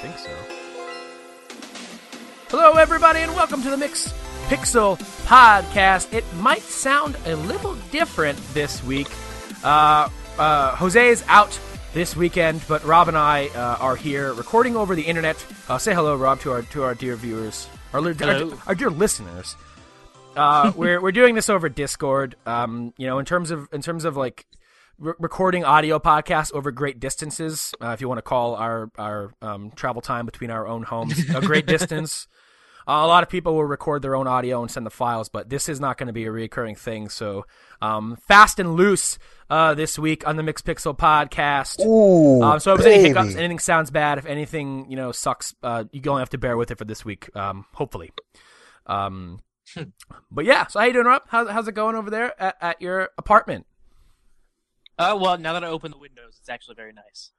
think so. Hello, everybody, and welcome to the Mix Pixel Podcast. It might sound a little different this week. Uh, uh, Jose is out this weekend, but Rob and I uh, are here recording over the internet. Uh, say hello, Rob, to our to our dear viewers, our, our, our dear listeners. Uh, we're we're doing this over Discord. Um, you know, in terms of in terms of like re- recording audio podcasts over great distances. Uh, if you want to call our our um, travel time between our own homes a great distance. Uh, a lot of people will record their own audio and send the files, but this is not going to be a recurring thing. So, um, fast and loose uh, this week on the Mixed Pixel podcast. Ooh, Um, so if there's any hiccups, anything sounds bad, if anything you know sucks, uh, you only have to bear with it for this week. Um, hopefully. Um, but yeah. So how you doing, Rob? How's how's it going over there at, at your apartment? Uh, well, now that I open the windows, it's actually very nice.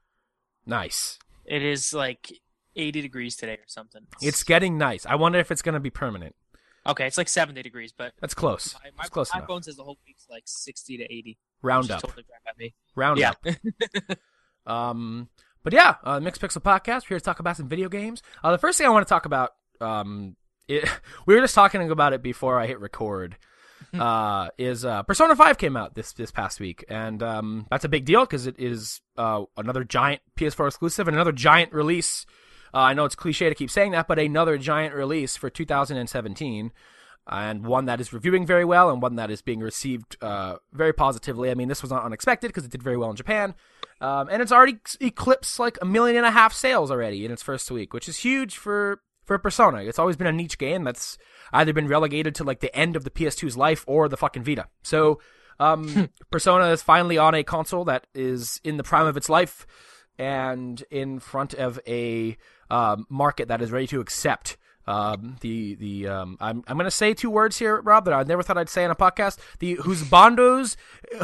Nice. It is like 80 degrees today or something. It's getting nice. I wonder if it's going to be permanent. okay. It's like 70 degrees, but That's close. my, my, It's close my phone says the whole week's like 60 to 80. Round up. Totally crap at me. Round yeah. up. Um, but yeah, uh, Mixed Pixel Podcast. We're here to talk about some video games. Uh, the first thing I want to talk about, um, it, we were just talking about it before I hit record. Uh, is uh, Persona Five came out this this past week, and um, that's a big deal because it is uh, another giant PS4 exclusive and another giant release. Uh, I know it's cliche to keep saying that, but another giant release for 2017 and one that is reviewing very well and one that is being received uh, very positively. I mean, this was not unexpected because it did very well in Japan, um, and it's already eclipsed like a million and a half sales already in its first week, which is huge for for Persona. It's always been a niche game that's either been relegated to like the end of the PS2's life or the fucking Vita. So, um, Persona is finally on a console that is in the prime of its life and in front of a um, market that is ready to accept um, the the um, I'm I'm gonna say two words here, Rob, that I never thought I'd say on a podcast. The husbandos,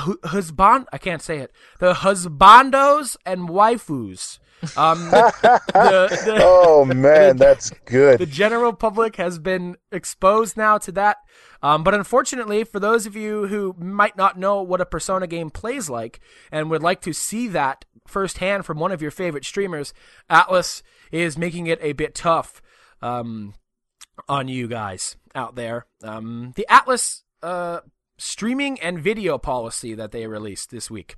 hu- husband, I can't say it. The husbandos and waifus. Um, the, the, Oh man, that's good. the general public has been exposed now to that. Um, but unfortunately, for those of you who might not know what a Persona game plays like and would like to see that firsthand from one of your favorite streamers, Atlus is making it a bit tough um, on you guys out there. Um, the Atlus uh, streaming and video policy that they released this week.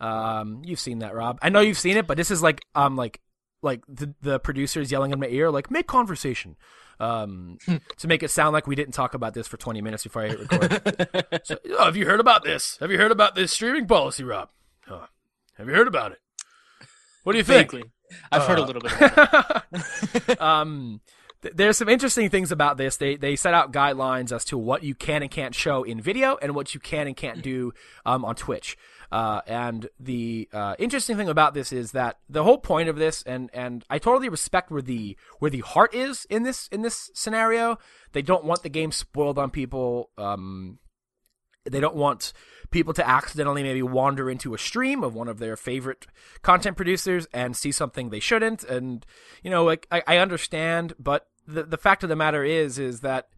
Um, you've seen that, Rob. I know you've seen it, but this is like um like like the the producers yelling in my ear like make conversation um to make it sound like we didn't talk about this for 20 minutes before I hit record. so, oh, have you heard about this? Have you heard about this streaming policy, Rob? Oh, have you heard about it? What do you think? Vaguely. I've heard a Uh, little bit um, th- there's some interesting things about this. They they set out guidelines as to what you can and can't show in video and what you can and can't do um, on Twitch. Uh, and the uh, interesting thing about this is that the whole point of this, and and I totally respect where the where the heart is in this in this scenario. They don't want the game spoiled on people. Um, they don't want people to accidentally maybe wander into a stream of one of their favorite content producers and see something they shouldn't. And you know like i, I understand but the, the fact of the matter is is that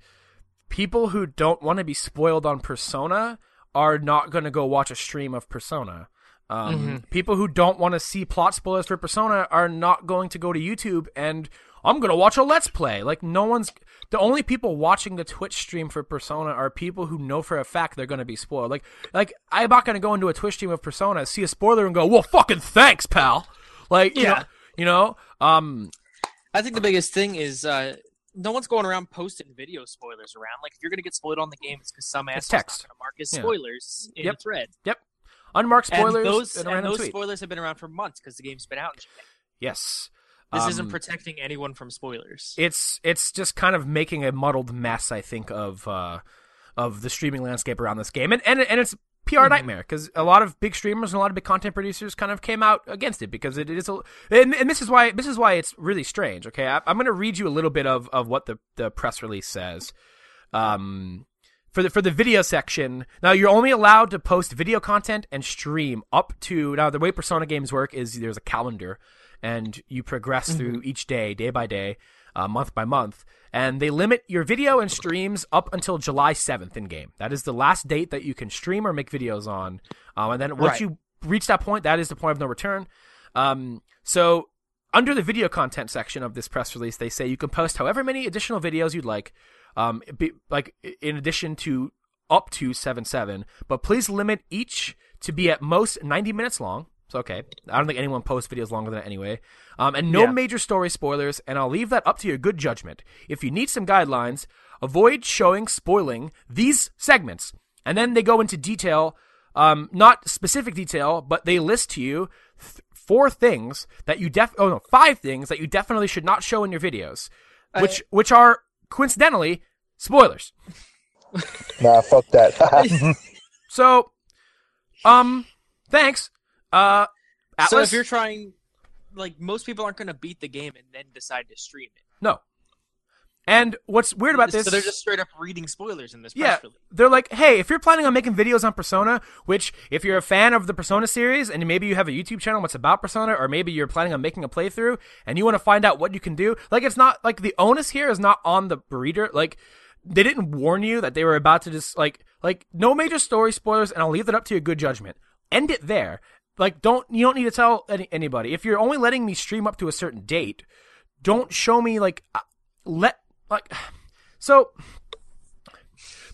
people who don't want to be spoiled on persona are not going to go watch a stream of persona. Um, people who don't want to see plot spoilers for persona are not going to go to youtube and i'm going to watch a let's play. Like no one's the only people watching the twitch stream for persona are people who know for a fact they're going to be spoiled like like i'm not going to go into a twitch stream of persona see a spoiler and go well fucking thanks pal like you know, Yeah. you know um I think the biggest thing is uh, no one's going around posting video spoilers around. Like, if you're going to get spoiled on the game, it's because some asshole's text. going to mark as Yeah. spoilers in Yep. the thread. yep unmarked spoilers and those, in a and those spoilers have been around for months because the game's been out in Japan. yes This Um, isn't protecting anyone from spoilers. it's it's just kind of making a muddled mess i think of uh of the streaming landscape around this game and and, and it's PR nightmare because a lot of big streamers and a lot of big content producers kind of came out against it because it is a and, and this is why this is why it's really strange. Okay, I, I'm going to read you a little bit of, of what the, the press release says. Um, for the for the video section, now you're only allowed to post video content and stream up to now the way Persona games work is there's a calendar, and you progress through each day, day by day, uh, month by month, and they limit your video and streams up until July 7th in game. That is the last date that you can stream or make videos on, um, and then once Right. you reach that point, that is the point of no return. Um, so under the video content section of this press release, they say you can post however many additional videos you'd like, um, be, like in addition to up to seven seven, but please limit each to be at most ninety minutes long. So okay, I don't think anyone posts videos longer than that anyway. Um, and no Yeah. major story spoilers, and I'll leave that up to your good judgment. If you need some guidelines, avoid showing spoiling these segments, and then they go into detail, um, not specific detail, but they list to you th- four things that you def oh no five things that you definitely should not show in your videos, which which are coincidentally spoilers. Nah, fuck that. So, um, thanks. Uh, Atlus. So if you're trying, like most people aren't going to beat the game and then decide to stream it. no. And what's weird about this? So they're just straight up reading spoilers in this press yeah, release. they're like, hey, if you're planning on making videos on Persona, which if you're a fan of the Persona series and maybe you have a YouTube channel that's about Persona, or maybe you're planning on making a playthrough and you want to find out what you can do, like it's not like the onus here is not on the breeder. Like they didn't warn you that they were about to just like like no major story spoilers, and I'll leave that up to your good judgment. End it there. Like don't you don't need to tell any, anybody if you're only letting me stream up to a certain date. Don't show me like uh, let like so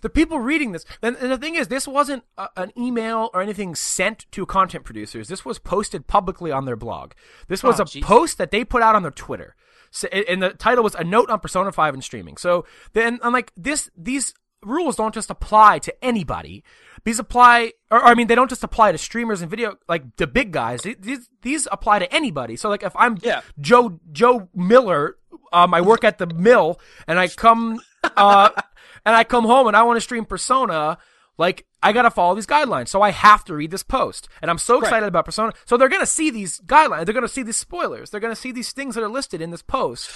the people reading this and, and the thing is this wasn't a, an email or anything sent to content producers this was posted publicly on their blog this was Oh, a Jesus. post that they put out on their twitter so, and the title was a note on persona 5 and streaming so then i'm like this these rules don't just apply to anybody. These apply or, or i mean they don't just apply to streamers and video like the big guys. These these apply to anybody. So like if i'm Yeah. joe joe miller um i work at the mill and i come uh and I come home and I want to stream Persona, like I gotta follow these guidelines. So I have to read this post. And I'm so excited about Persona. So they're gonna see these guidelines. They're gonna see these spoilers. They're gonna see these things that are listed in this post.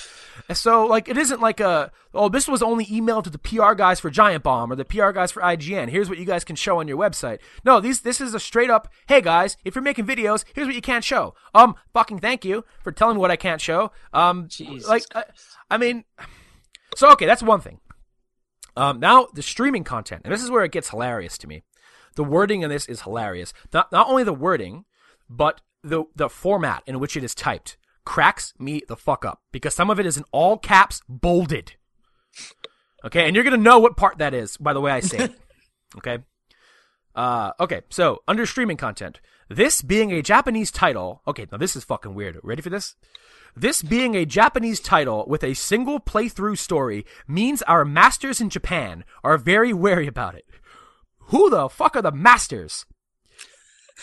And so like it isn't like a oh this was only emailed to the PR guys for Giant Bomb or the PR guys for IGN. Here's what you guys can show on your website. No, these this is a straight up hey guys, if you're making videos, here's what you can't show. Um fucking thank you for telling me what I can't show. Um Jesus like I, I mean so okay, that's one thing. Um, now the streaming content, and this is where it gets hilarious to me. The wording in this is hilarious. Not not only the wording, but the the format in which it is typed cracks me the fuck up because some of it is in all caps, bolded. Okay, and you're gonna know what part that is by the way I say it. Okay. Uh, okay, so under streaming content, this being a Japanese title. Okay, now this is fucking weird. Ready for this? This being a Japanese title with a single playthrough story means our masters in Japan are very wary about it. Who the fuck are the masters?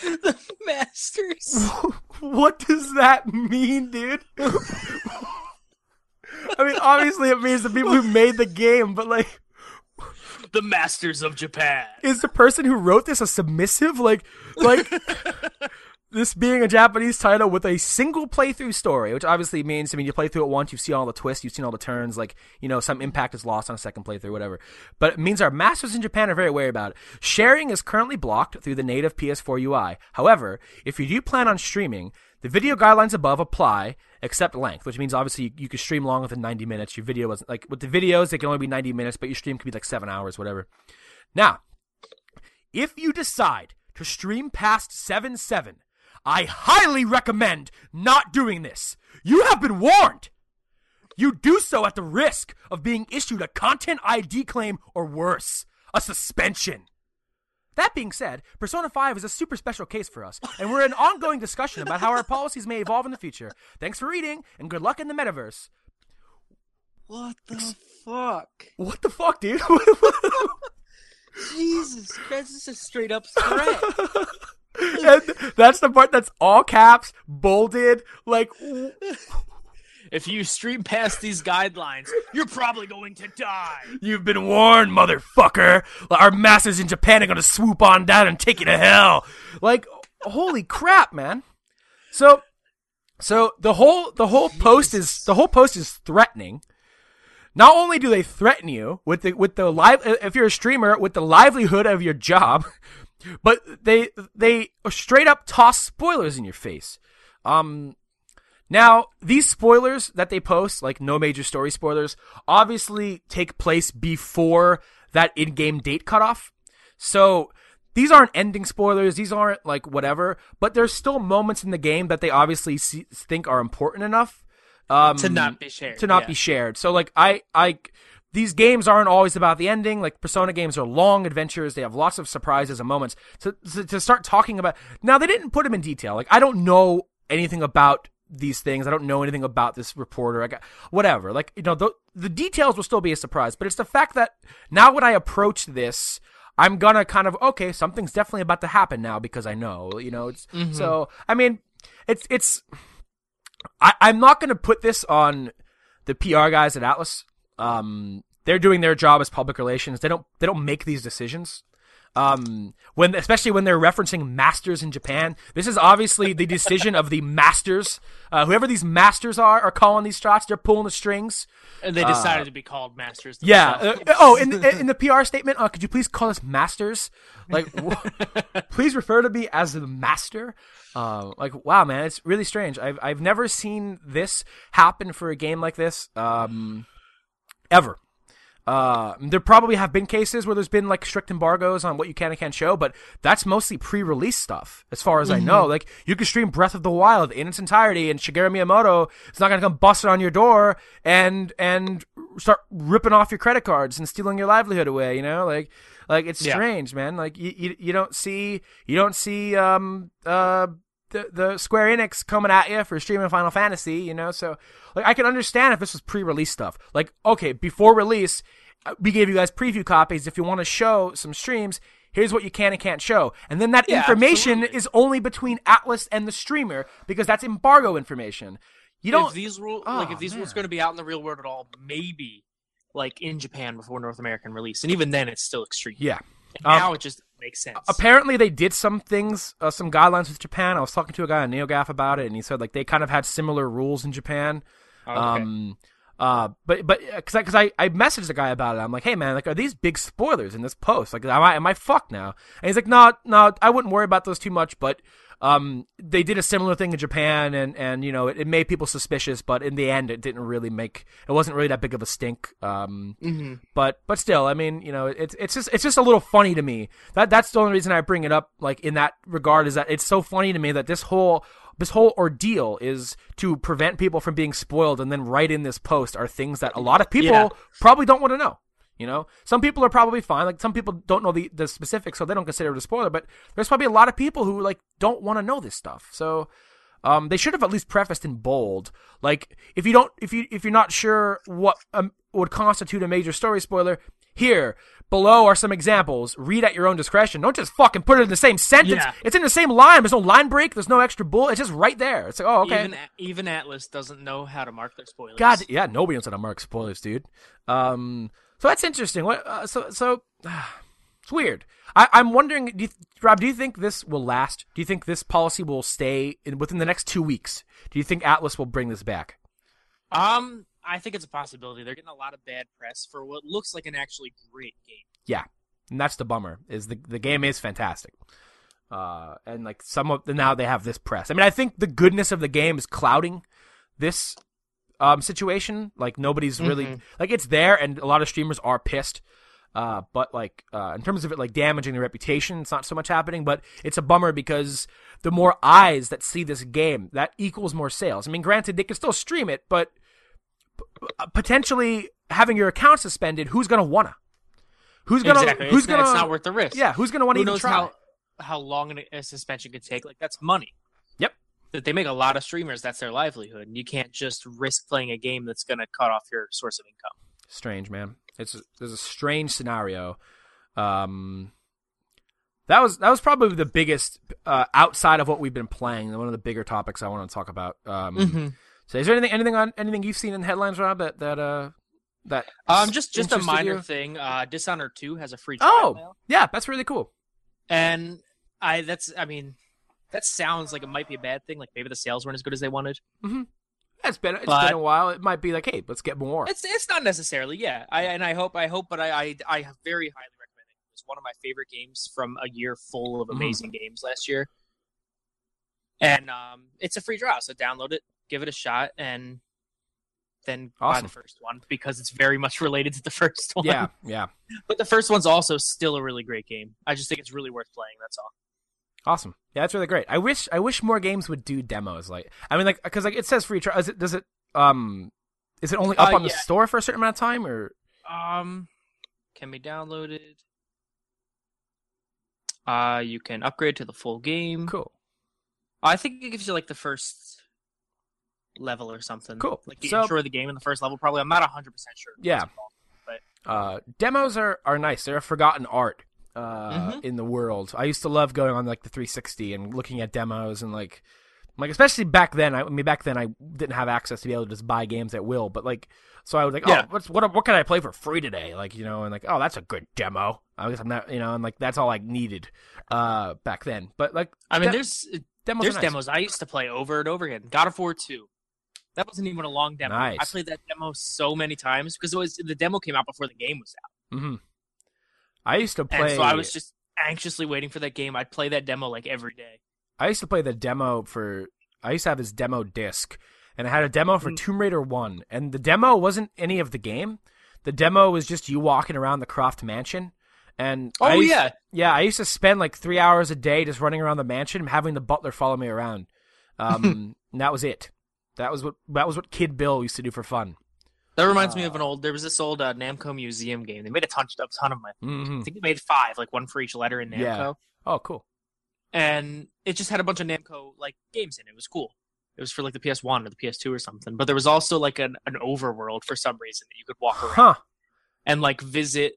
the masters. What does that mean, dude? I mean, obviously it means the people who made the game, but like, the masters of Japan. is the person who wrote this a submissive? Like, like this being a Japanese title with a single playthrough story, which obviously means, I mean, you play through it once, you've seen all the twists, you've seen all the turns, like, you know, some impact is lost on a second playthrough, whatever. But it means our masters in Japan are very wary about it. Sharing is currently blocked through the native PS4 UI. However, if you do plan on streaming, the video guidelines above apply, except length, which means obviously you, you can stream longer than 90 minutes. Your video was like with the videos, they can only be 90 minutes, but your stream can be like seven hours, whatever. Now, if you decide to stream past 7 7, I highly recommend not doing this. You have been warned. You do so at the risk of being issued a content ID claim or worse, a suspension. That being said, Persona 5 is a super special case for us, and we're in ongoing discussion about how our policies may evolve in the future. Thanks for reading, and good luck in the metaverse. What the fuck? What the fuck, dude? Jesus Christ, this is a straight up threat. and that's the part that's all caps, bolded, like if you stream past these guidelines, you're probably going to die. You've been warned, motherfucker. Our masters in Japan are gonna swoop on down and take you to hell. Like, holy crap, man. So, so the whole the whole post is the whole post is threatening. Not only do they threaten you with the with the live if you're a streamer with the livelihood of your job, but they they straight up toss spoilers in your face. Um, now, these spoilers that they post, like no major story spoilers, obviously take place before that in-game date cutoff. So these aren't ending spoilers. These aren't like whatever. But there's still moments in the game that they obviously see, think are important enough um, to not be shared. to not yeah. be shared. So like I I these games aren't always about the ending. Like Persona games are long adventures. They have lots of surprises and moments. To to, to start talking about now, they didn't put them in detail. Like I don't know anything about these things. I don't know anything about this reporter. I got whatever. Like you know, the the details will still be a surprise. But it's the fact that now when I approach this. I'm gonna kind of okay. Something's definitely about to happen now because I know, you know. It's Mhm. so. I mean, it's it's. I, I'm not gonna put this on the PR guys at Atlus. Um, they're doing their job as public relations. They don't they don't make these decisions. Um, when especially when they're referencing masters in Japan, this is obviously the decision of the masters. Uh, whoever these masters are are calling these shots. They're pulling the strings. And they decided to be called masters. Uh, Yeah. Uh, oh, in the, in the PR statement, uh, could you please call us masters? Like, w- please refer to me as the master. Uh, like, wow, man, it's really strange. I've I've never seen this happen for a game like this. Um, ever. Uh, there probably have been cases where there's been like strict embargoes on what you can and can't show, but that's mostly pre-release stuff, as far as I know. Like you can stream Breath of the Wild in its entirety, and Shigeru Miyamoto is not gonna come busting on your door and and start ripping off your credit cards and stealing your livelihood away. You know, like like it's Yeah. strange, man. Like you, you you don't see you don't see um uh the, the Square Enix coming at you for streaming Final Fantasy, you know. So, like, I can understand if this was pre-release stuff. Like, okay, before release, uh, we gave you guys preview copies. If you want to show some streams, here's what you can and can't show, and then that Yeah, information absolutely. is only between Atlus and the streamer because that's embargo information. You don't. if these rules, Oh, like if these rules man. going to be out in the real world at all, maybe like in Japan before North American release, and even then, it's still extreme. yeah. Um, now it just makes sense. apparently they did some things uh, some guidelines with japan. I was talking to a guy on neogaf about it and he said like they kind of had similar rules in japan. Okay. um uh but but because I, cause I i messaged the guy about it. I'm like hey man like are these big spoilers in this post? Like am i am i fucked now? And he's like no no i wouldn't worry about those too much but um they did a similar thing in japan and and you know it, it made people suspicious but in the end it didn't really make it wasn't really that big of a stink um hmm but but still, I mean, you know, it's it's just it's just a little funny to me. That that's the only reason I bring it up, like in that regard, is that it's so funny to me that this whole this whole ordeal is to prevent people from being spoiled, and then right in this post are things that a lot of people Yeah. probably don't want to know. You know, some people are probably fine. Like some people don't know the the specifics, so they don't consider it a spoiler. But there's probably a lot of people who like don't want to know this stuff. So um, they should have at least prefaced in bold, like if you don't, if you if you're not sure what um, would constitute a major story spoiler, here below are some examples. Read at your own discretion. Don't just fucking put it in the same sentence. Yeah. It's in the same line. There's no line break. There's no extra bull. It's just right there. It's like, oh, okay. Even even Atlus doesn't know how to mark their spoilers. God, yeah, nobody knows how to mark spoilers, dude. Um, so that's interesting. What? Uh, so, so it's weird. I, I'm wondering, do you, Rob, do you think this will last? Do you think this policy will stay in, within the next two weeks? Do you think Atlus will bring this back? Um, I think it's a possibility. They're getting a lot of bad press for what looks like an actually great game. Yeah, and that's the bummer. Is the the game is fantastic. Uh, and like some of the, now they have this press. I mean, I think the goodness of the game is clouding this um situation. Like nobody's really Mhm. like it's there, and a lot of streamers are pissed. Uh, but like uh, in terms of it like damaging the reputation, it's not so much happening. But it's a bummer because the more eyes that see this game, that equals more sales. I mean, granted, they can still stream it, but p- potentially having your account suspended, who's gonna wanna? Who's gonna? exactly. Who's it's, gonna? It's not worth the risk. yeah, who's gonna want to Who even knows try? how how long a suspension could take? Like that's money. That they make a lot of streamers. That's their livelihood. And you can't just risk playing a game that's going to cut off your source of income. strange, man. It's there's a strange scenario. Um, that was that was probably the biggest uh, outside of what we've been playing. One of the bigger topics I want to talk about. Um, Mm-hmm. So, is there anything anything on anything you've seen in the headlines, Rob? That that uh that Um, just just a minor you? thing. Uh, Dishonored Two has a free trial Oh, now, yeah, that's really cool. and I that's I mean that sounds like it might be a bad thing. Like maybe the sales weren't as good as they wanted. It's been it's But- been a while. It might be like, hey, let's get more. It's it's not necessarily, yeah. I and I hope I hope, but I I, I very highly recommend it. It's one of my favorite games from a year full of Mhm. amazing games last year. And um, it's a free draw, so download it, give it a shot, and then buy the first one because it's very much related to the first one. Yeah, yeah, but the first one's also still a really great game. I just think it's really worth playing. That's all. Awesome. Yeah, that's really great. I wish I wish more games would do demos. Like, I mean, like because like it says free trial. Is it does it um is it only up Uh, on the store for a certain amount of time or Um, can be downloaded. Uh, you can upgrade to the full game. cool? I think it gives you like the first level or something. Cool. Like the So- intro of the game in the first level. Probably. I'm not 100 percent sure. Yeah. called. Uh, demos are are nice. They're a forgotten art uh Mhm. in the world. I used to love going on like the 360 and looking at demos and like like especially back then. I, I mean, back then I didn't have access to be able to just buy games at will. But like, so I was like, Yeah. oh, what's what what can I play for free today? Like you know, and like, oh, that's a good demo. I guess I'm not, you know, and like that's all I needed uh back then. But like, I mean, de- there's demos. there's nice. demos I used to play over and over again. God of War 2. That wasn't even a long demo. Nice. I played that demo so many times because it was the demo came out before the game was out, hmm I used to and play. so I was just anxiously waiting for that game. I'd play that demo like every day. I used to play the demo for. I used to have his demo disc, and I had a demo for Mm. Tomb Raider One, and the demo wasn't any of the game. The demo was just you walking around the Croft Mansion, and Oh I used- yeah, yeah. I used to spend like three hours a day just running around the mansion, and having the butler follow me around. Um, and that was it. That was what that was what Kid Bill used to do for fun. That reminds me of an old. There was this old uh, Namco Museum game. They made a ton, a ton of them. hmm I think they made five, like one for each letter in Namco. Yeah. Oh, cool. and it just had a bunch of Namco like games in it. It was cool. It was for like the PS1 or the PS2 or something. But there was also like an, an overworld for some reason that you could walk around Huh. and like visit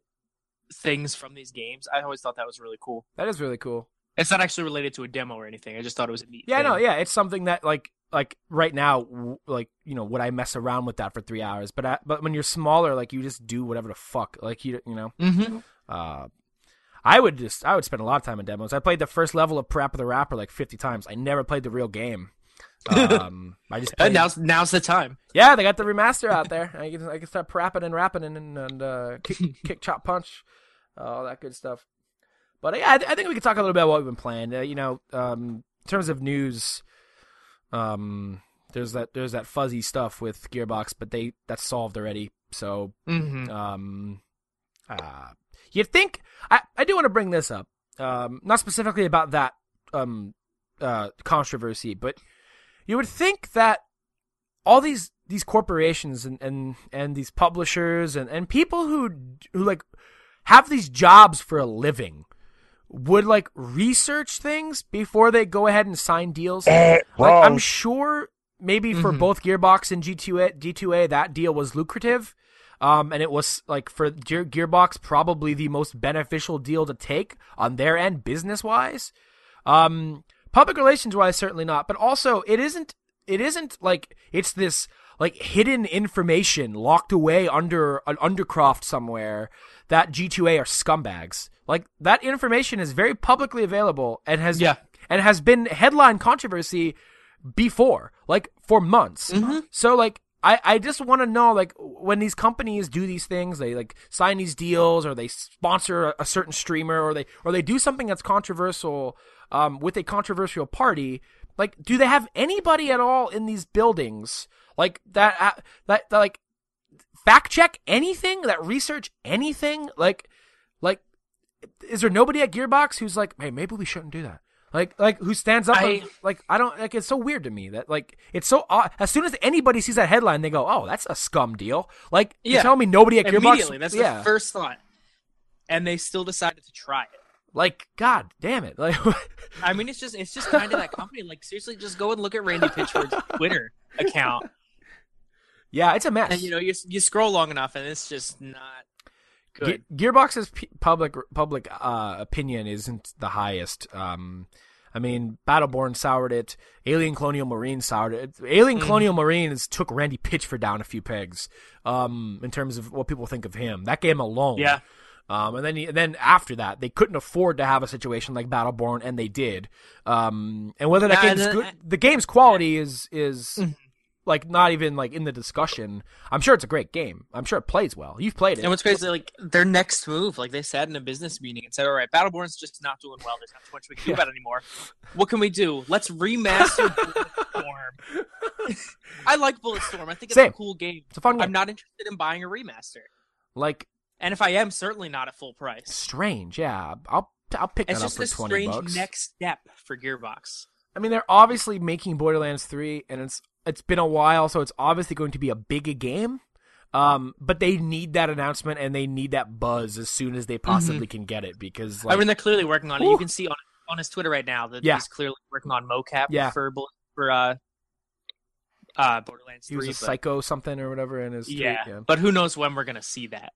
things from these games. I always thought that was really cool. That is really cool. It's not actually related to a demo or anything. I just thought it was a neat. Yeah, thing. no, yeah, it's something that like like right now, like you know, would I mess around with that for three hours? But I, but when you're smaller, like you just do whatever the fuck, like you you know. Mm-hmm. Uh, I would just I would spend a lot of time in demos. I played the first level of Parappa the Rapper like 50 times. I never played the real game. Um, I just played, now's now's the time. yeah, they got the remaster out there. I can I can start rapping and rapping and and, and uh, kick, kick, chop, punch, all that good stuff. But yeah, I, I think we could talk a little bit about what we've been playing. Uh, you know, um, in terms of news, um, there's that there's that fuzzy stuff with Gearbox, but they that's solved already. So Mm-hmm. um, uh, you'd think I, I do want to bring this up, um, not specifically about that um, uh, controversy, but you would think that all these these corporations and, and, and these publishers and, and people who who like have these jobs for a living would like research things before they go ahead and sign deals. Eh, Like. I'm sure maybe for Mhm. both Gearbox and G2A, G2A that deal was lucrative. Um, and it was like for Gear, Gearbox probably the most beneficial deal to take on their end business wise. Um, public relations wise certainly not, but also it isn't it isn't like it's this like hidden information locked away under an undercroft somewhere that G2A are scumbags. Like that information is very publicly available and has Yeah. and has been headline controversy before, like for months. Mhm. So like I, I just want to know like when these companies do these things, they like sign these deals or they sponsor a, a certain streamer or they or they do something that's controversial um, with a controversial party. Like, do they have anybody at all in these buildings like that? Uh, that, that like fact check anything? That research anything? Like, like is there nobody at Gearbox who's like, hey, maybe we shouldn't do that? Like, like who stands up? I- and, like, I don't like. It's so weird to me that like it's so odd. As soon as anybody sees that headline, they go, "Oh, that's a scum deal." Like, you tell me nobody at Gearbox. Immediately, that's yeah. the first thought. And they still decided to try it. like, God damn it! Like, I mean, it's just it's just kind of that company. Like seriously, just go and look at Randy Pitchford's Twitter account, yeah, it's a mess. and you know you you scroll long enough, and it's just not good. Ge- Gearbox's p- public public uh, opinion isn't the highest. Um, I mean, Battleborn soured it. Alien Colonial Marine soured it. Alien Mhm. Colonial Marines took Randy Pitchford down a few pegs. Um, in terms of what people think of him, that game alone. Yeah. Um, and then he- and then after that, they couldn't afford to have a situation like Battleborn, and they did. Um, and whether that Yeah, game's then- good, the game's quality is is Mhm. Like not even like in the discussion. I'm sure it's a great game. I'm sure it plays well. You've played it. And what's crazy, like their next move, like they said in a business meeting and said, "All right, Battleborn's just not doing well. There's not too much we can do Yeah. about it anymore. What can we do? Let's remaster Bulletstorm." I like Bulletstorm. I think it's Same. a cool game. It's a fun I'm game. not interested in buying a remaster, like and if I am, certainly not at full price. strange. Yeah, I'll I'll pick It's that up just for a strange next step for Gearbox. I mean, they're obviously making Borderlands 3, and it's it's been a while, so it's obviously going to be a big game. Um, but they need that announcement and they need that buzz as soon as they possibly can get it because like I mean, they're clearly working on it. You can see on on his Twitter right now that Yeah. he's clearly working on mocap Yeah. for for uh, uh, Borderlands he was a but- psycho something or whatever in his yeah, yeah. but who knows when we're gonna see that?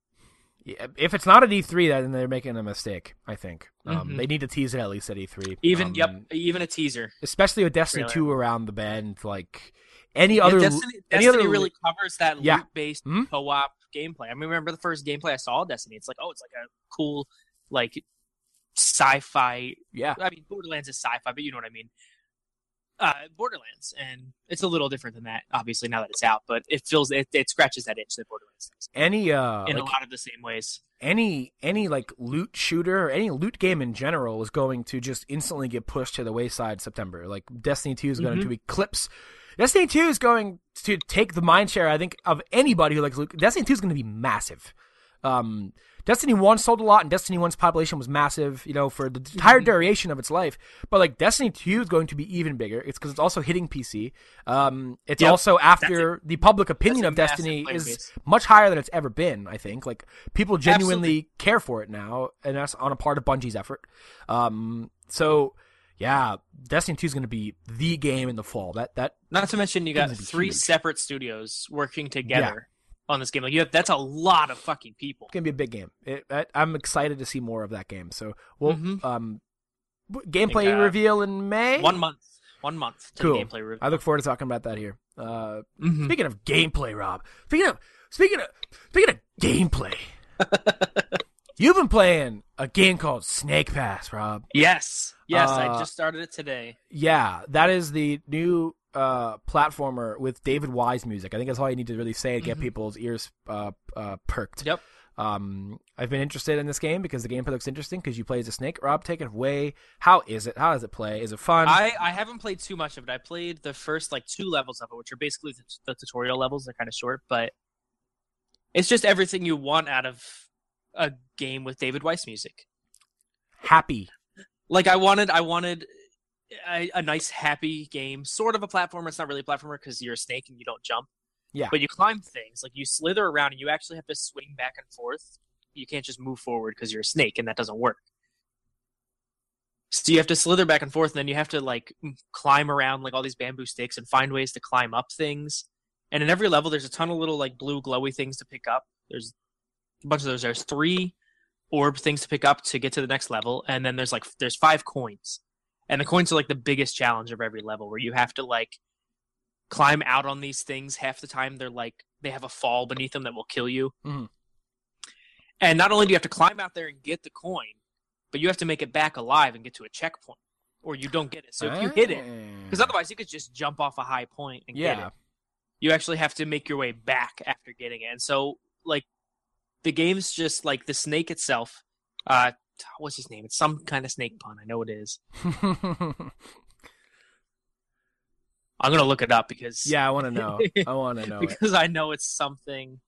Yeah, If it's not at E3, then they're making a mistake. I think um, Mhm. they need to tease it at least at E3. Even Um, yep, even a teaser. especially with Destiny Trailer. 2 around the bend. Like any Yeah, other, Destiny, any Destiny other really covers that Yeah. loot-based Mhm. co-op gameplay. I mean, remember the first gameplay I saw of Destiny? It's like, oh, it's like a cool, like sci-fi. yeah, I mean, Borderlands is sci-fi, but you know what I mean. Uh, Borderlands, and it's a little different than that, obviously, now that it's out. But it feels it, it scratches that itch that Borderlands does any uh, in like, a lot of the same ways. any any like loot shooter or any loot game in general is going to just instantly get pushed to the wayside September. Like Destiny 2 is going Mhm. to eclipse Destiny 2 is going to take the mind share I think of anybody who likes Luke. Destiny 2 is going to be massive. Um Destiny 1 sold a lot and Destiny 1's population was massive, you know, for the entire Mhm. duration of its life. But like Destiny 2 is going to be even bigger. It's cuz it's also hitting PC. Um it's Yep. also after the public opinion of Destiny is base. much higher than it's ever been. I think like people genuinely care for it now, and that's on a part of Bungie's effort. Um, so yeah, Destiny Two is going to be the game in the fall. That that Not to mention, you got Games would be three huge. separate studios working together on this game. Like, you have, that's a lot of fucking people. It's going to be a big game. It, I, I'm excited to see more of that game. So we'll Mhm. um, gameplay Think, uh, reveal in May. One month, one month to Cool. the gameplay review. I look forward to talking about that here. Uh, Mhm. Speaking of gameplay, Rob. Speaking of speaking of speaking of gameplay, you've been playing a game called Snake Pass, Rob. Yes, yes, Uh, I just started it today. Yeah, that is the new uh, platformer with David Wise music. I think that's all you need to really say to get Mhm. people's ears uh, uh, perked. Yep. Um, I've been interested in this game because the gameplay looks interesting because you play as a snake. Rob, take it away. How is it? How does it play? Is it fun? I, I haven't played too much of it. I played the first like two levels of it, which are basically the, the tutorial levels. They're kind of short, but it's just everything you want out of a game with David Wise music. Happy. Like I wanted, I wanted a, a nice, happy game, sort of a platformer. It's not really a platformer because you're a snake and you don't jump. Yeah. But you climb things, like you slither around, and you actually have to swing back and forth. You can't just move forward because you're a snake, and that doesn't work. So you have to slither back and forth, and then you have to like climb around like all these bamboo sticks and find ways to climb up things. And in every level, there's a ton of little like blue glowy things to pick up. There's a bunch of those. There's three orb things to pick up to get to the next level, and then there's like there's five coins, and the coins are like the biggest challenge of every level, where you have to like climb out on these things. Half the time, they're like they have a fall beneath them that will kill you. Mhm. And not only do you have to climb out there and get the coin, but you have to make it back alive and get to a checkpoint, or you don't get it. So if you hit it, because otherwise you could just jump off a high point and get it. You actually have to make your way back after getting it. And so like the game's just like the snake itself. Uh, what's his name? It's some kind of snake pun. I know it is. I'm gonna look it up because yeah. I want to know. I want to know. It. because I know it's something.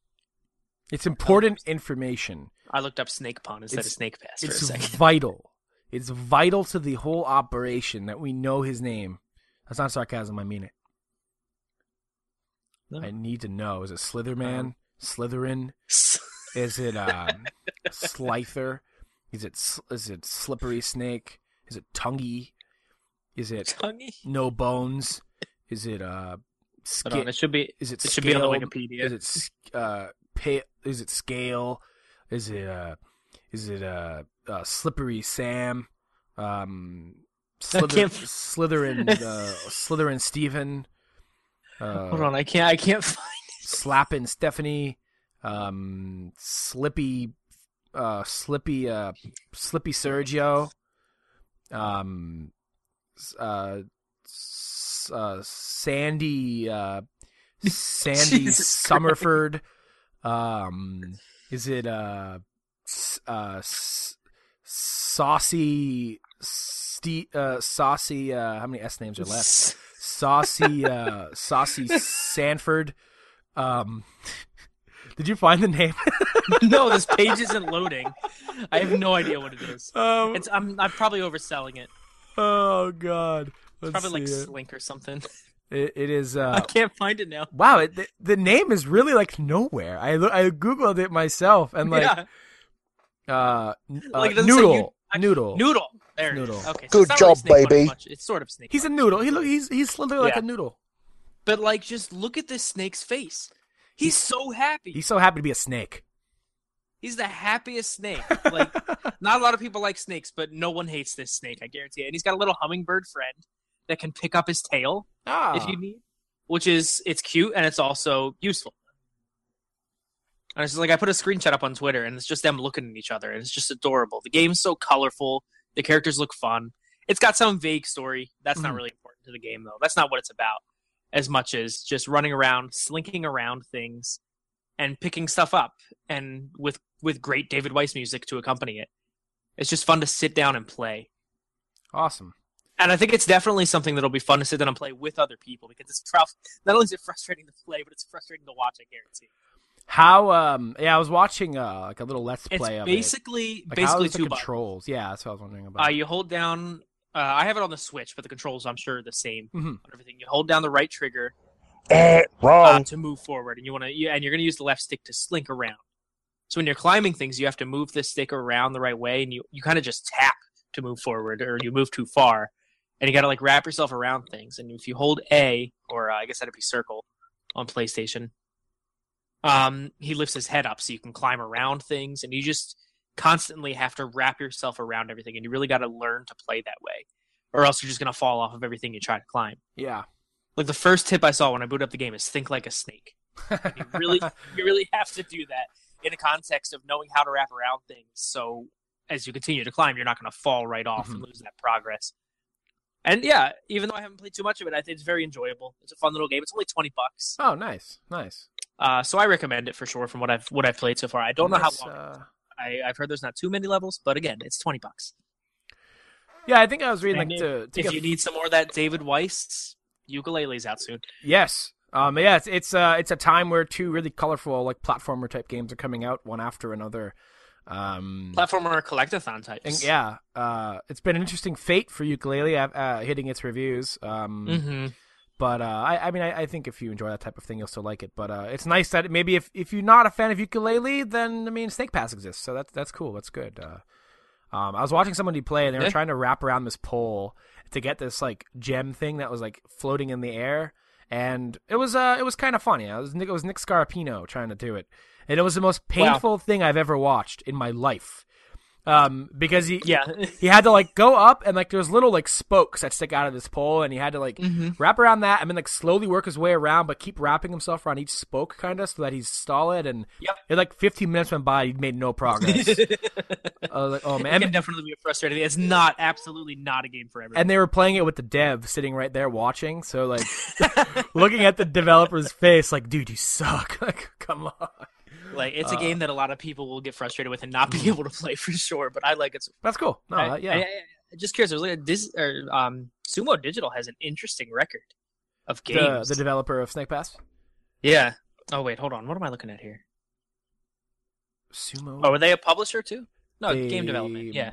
It's important information. I looked up snake pun instead It's- of snake pass for a It's vital. It's vital to the whole operation that we know his name. That's not sarcasm. I mean it. No. I need to know. Is it Slitherman? Um, Slytherin? Is it um, Slither? Is it is it Slippery Snake? Is it Tungy? Is it Tonguey? No Bones? Is it uh, on, it should be. is it It should be on the Wikipedia. Is it uh, pa- Is it Scale? Is it uh, is it uh, uh Slippery Sam? Um, Slither- Slytherin, uh, Slytherin Steven. Uh, Hold on, I can't. I can't find. slapping Stephanie, um, Slippy, uh, Slippy, uh, Slippy Sergio, um, uh, uh, Sandy, uh, Sandy Summerford. Um, is it uh, uh, s- saucy, ste- uh, saucy? Uh, how many S names are left? Saucy, uh, saucy Sanford. Um, did you find the name? no, this page isn't loading. I have no idea what it is. um, It's I'm I'm probably overselling it. oh God, It's Let's probably like it. Slink or something. It, it is. I Uh, can't find it now. wow, it, the, the name is really like nowhere. I I googled it myself and like yeah, uh, n- uh, Like, it doesn't noodle, you- noodle. noodle. There it is. Noodle. Okay, so Good job, really baby. It's sort of snake. He's a noodle. He look. He's he's literally like Yeah. a noodle. But like, just look at this snake's face. He's so happy. He's so happy to be a snake. He's the happiest snake. Like, not a lot of people like snakes, but no one hates this snake. I guarantee it. And he's got a little hummingbird friend that can pick up his tail Ah, if you need, which is it's cute and it's also useful. And it's like I put a screenshot up on Twitter, and it's just them looking at each other, and it's just adorable. The game's so colorful. The characters look fun. It's got some vague story. That's not Mhm. really important to the game, though. That's not what it's about, as much as just running around, slinking around things, and picking stuff up, and with with great David Wise music to accompany it. It's just fun to sit down and play. awesome. And I think it's definitely something that'll be fun to sit down and play with other people because it's tough. Not only is it frustrating to play, but it's frustrating to watch. I guarantee. How? Um. Yeah, I was watching uh like a little let's It's play of basically it. Like, basically two buttons. controls? Yeah, that's what I was wondering about. Uh, you hold down. Uh, I have it on the Switch, but the controls I'm sure are the same Mhm. on everything. You hold down the right trigger Eh, uh, to move forward, and you want to, yeah, and you're going to use the left stick to slink around. So when you're climbing things, you have to move the stick around the right way, and you you kind of just tap to move forward, or you move too far, and you got to like wrap yourself around things. And if you hold A, or uh, I guess that'd be circle on PlayStation, um, he lifts his head up so you can climb around things, and you just constantly have to wrap yourself around everything, and you really got to learn to play that way, or else you're just gonna fall off of everything you try to climb. yeah. Like the first tip I saw when I boot up the game is think like a snake. You really, you really have to do that in a context of knowing how to wrap around things. So as you continue to climb, you're not going to fall right off and lose that progress. And yeah, even though I haven't played too much of it, I think it's very enjoyable. It's a fun little game. It's only twenty bucks, oh, nice, nice. uh, so I recommend it for sure. From what I've what I've played so far, I don't know how long. uh, I, I've heard there's not too many levels, but again, it's twenty bucks. yeah, I think I was reading And like to, to if get you need some more of that David Wise, Yooka-Laylee's out soon. Yes. Um, yeah, it's it's uh it's a time where two really colorful like platformer type games are coming out one after another. Um, Platformer collectathon types. and yeah, uh, it's been an interesting fate for ukulele uh, hitting its reviews. Um, hmm but uh, I, I mean, I, I think if you enjoy that type of thing, you'll still like it. But uh, it's nice that maybe if if you're not a fan of Yooka-Laylee, then I mean, Snake Pass exists, so that's that's cool. That's good. Uh, um, I was watching somebody play, and they were Yeah. trying to wrap around this pole to get this like gem thing that was like floating in the air, and it was uh it was kind of funny. It was Nick, it was Nick Scarpino trying to do it, and it was the most painful thing I've ever watched in my life. Um, because he Yeah. he had to like go up and like there's little like spokes that stick out of this pole and he had to like Mhm. wrap around that and then like slowly work his way around but keep wrapping himself around each spoke kind of so that he's solid and Yep. it like 15 minutes went by he made no progress i was like oh man, It can definitely be frustrating. It's not absolutely not a game for everyone. and they were playing it with the dev sitting right there watching so like looking at the developer's face like dude you suck like come on like it's a uh, game that a lot of people will get frustrated with and not be able to play for sure. But I like it. That's cool no I, uh, yeah I, I- just curious. I was like, this or um, Sumo Digital has an interesting record of games. the developer of snake pass yeah. Oh wait, hold on. What am I looking at here? sumo Oh, are they a publisher too? No, They- game development. Yeah,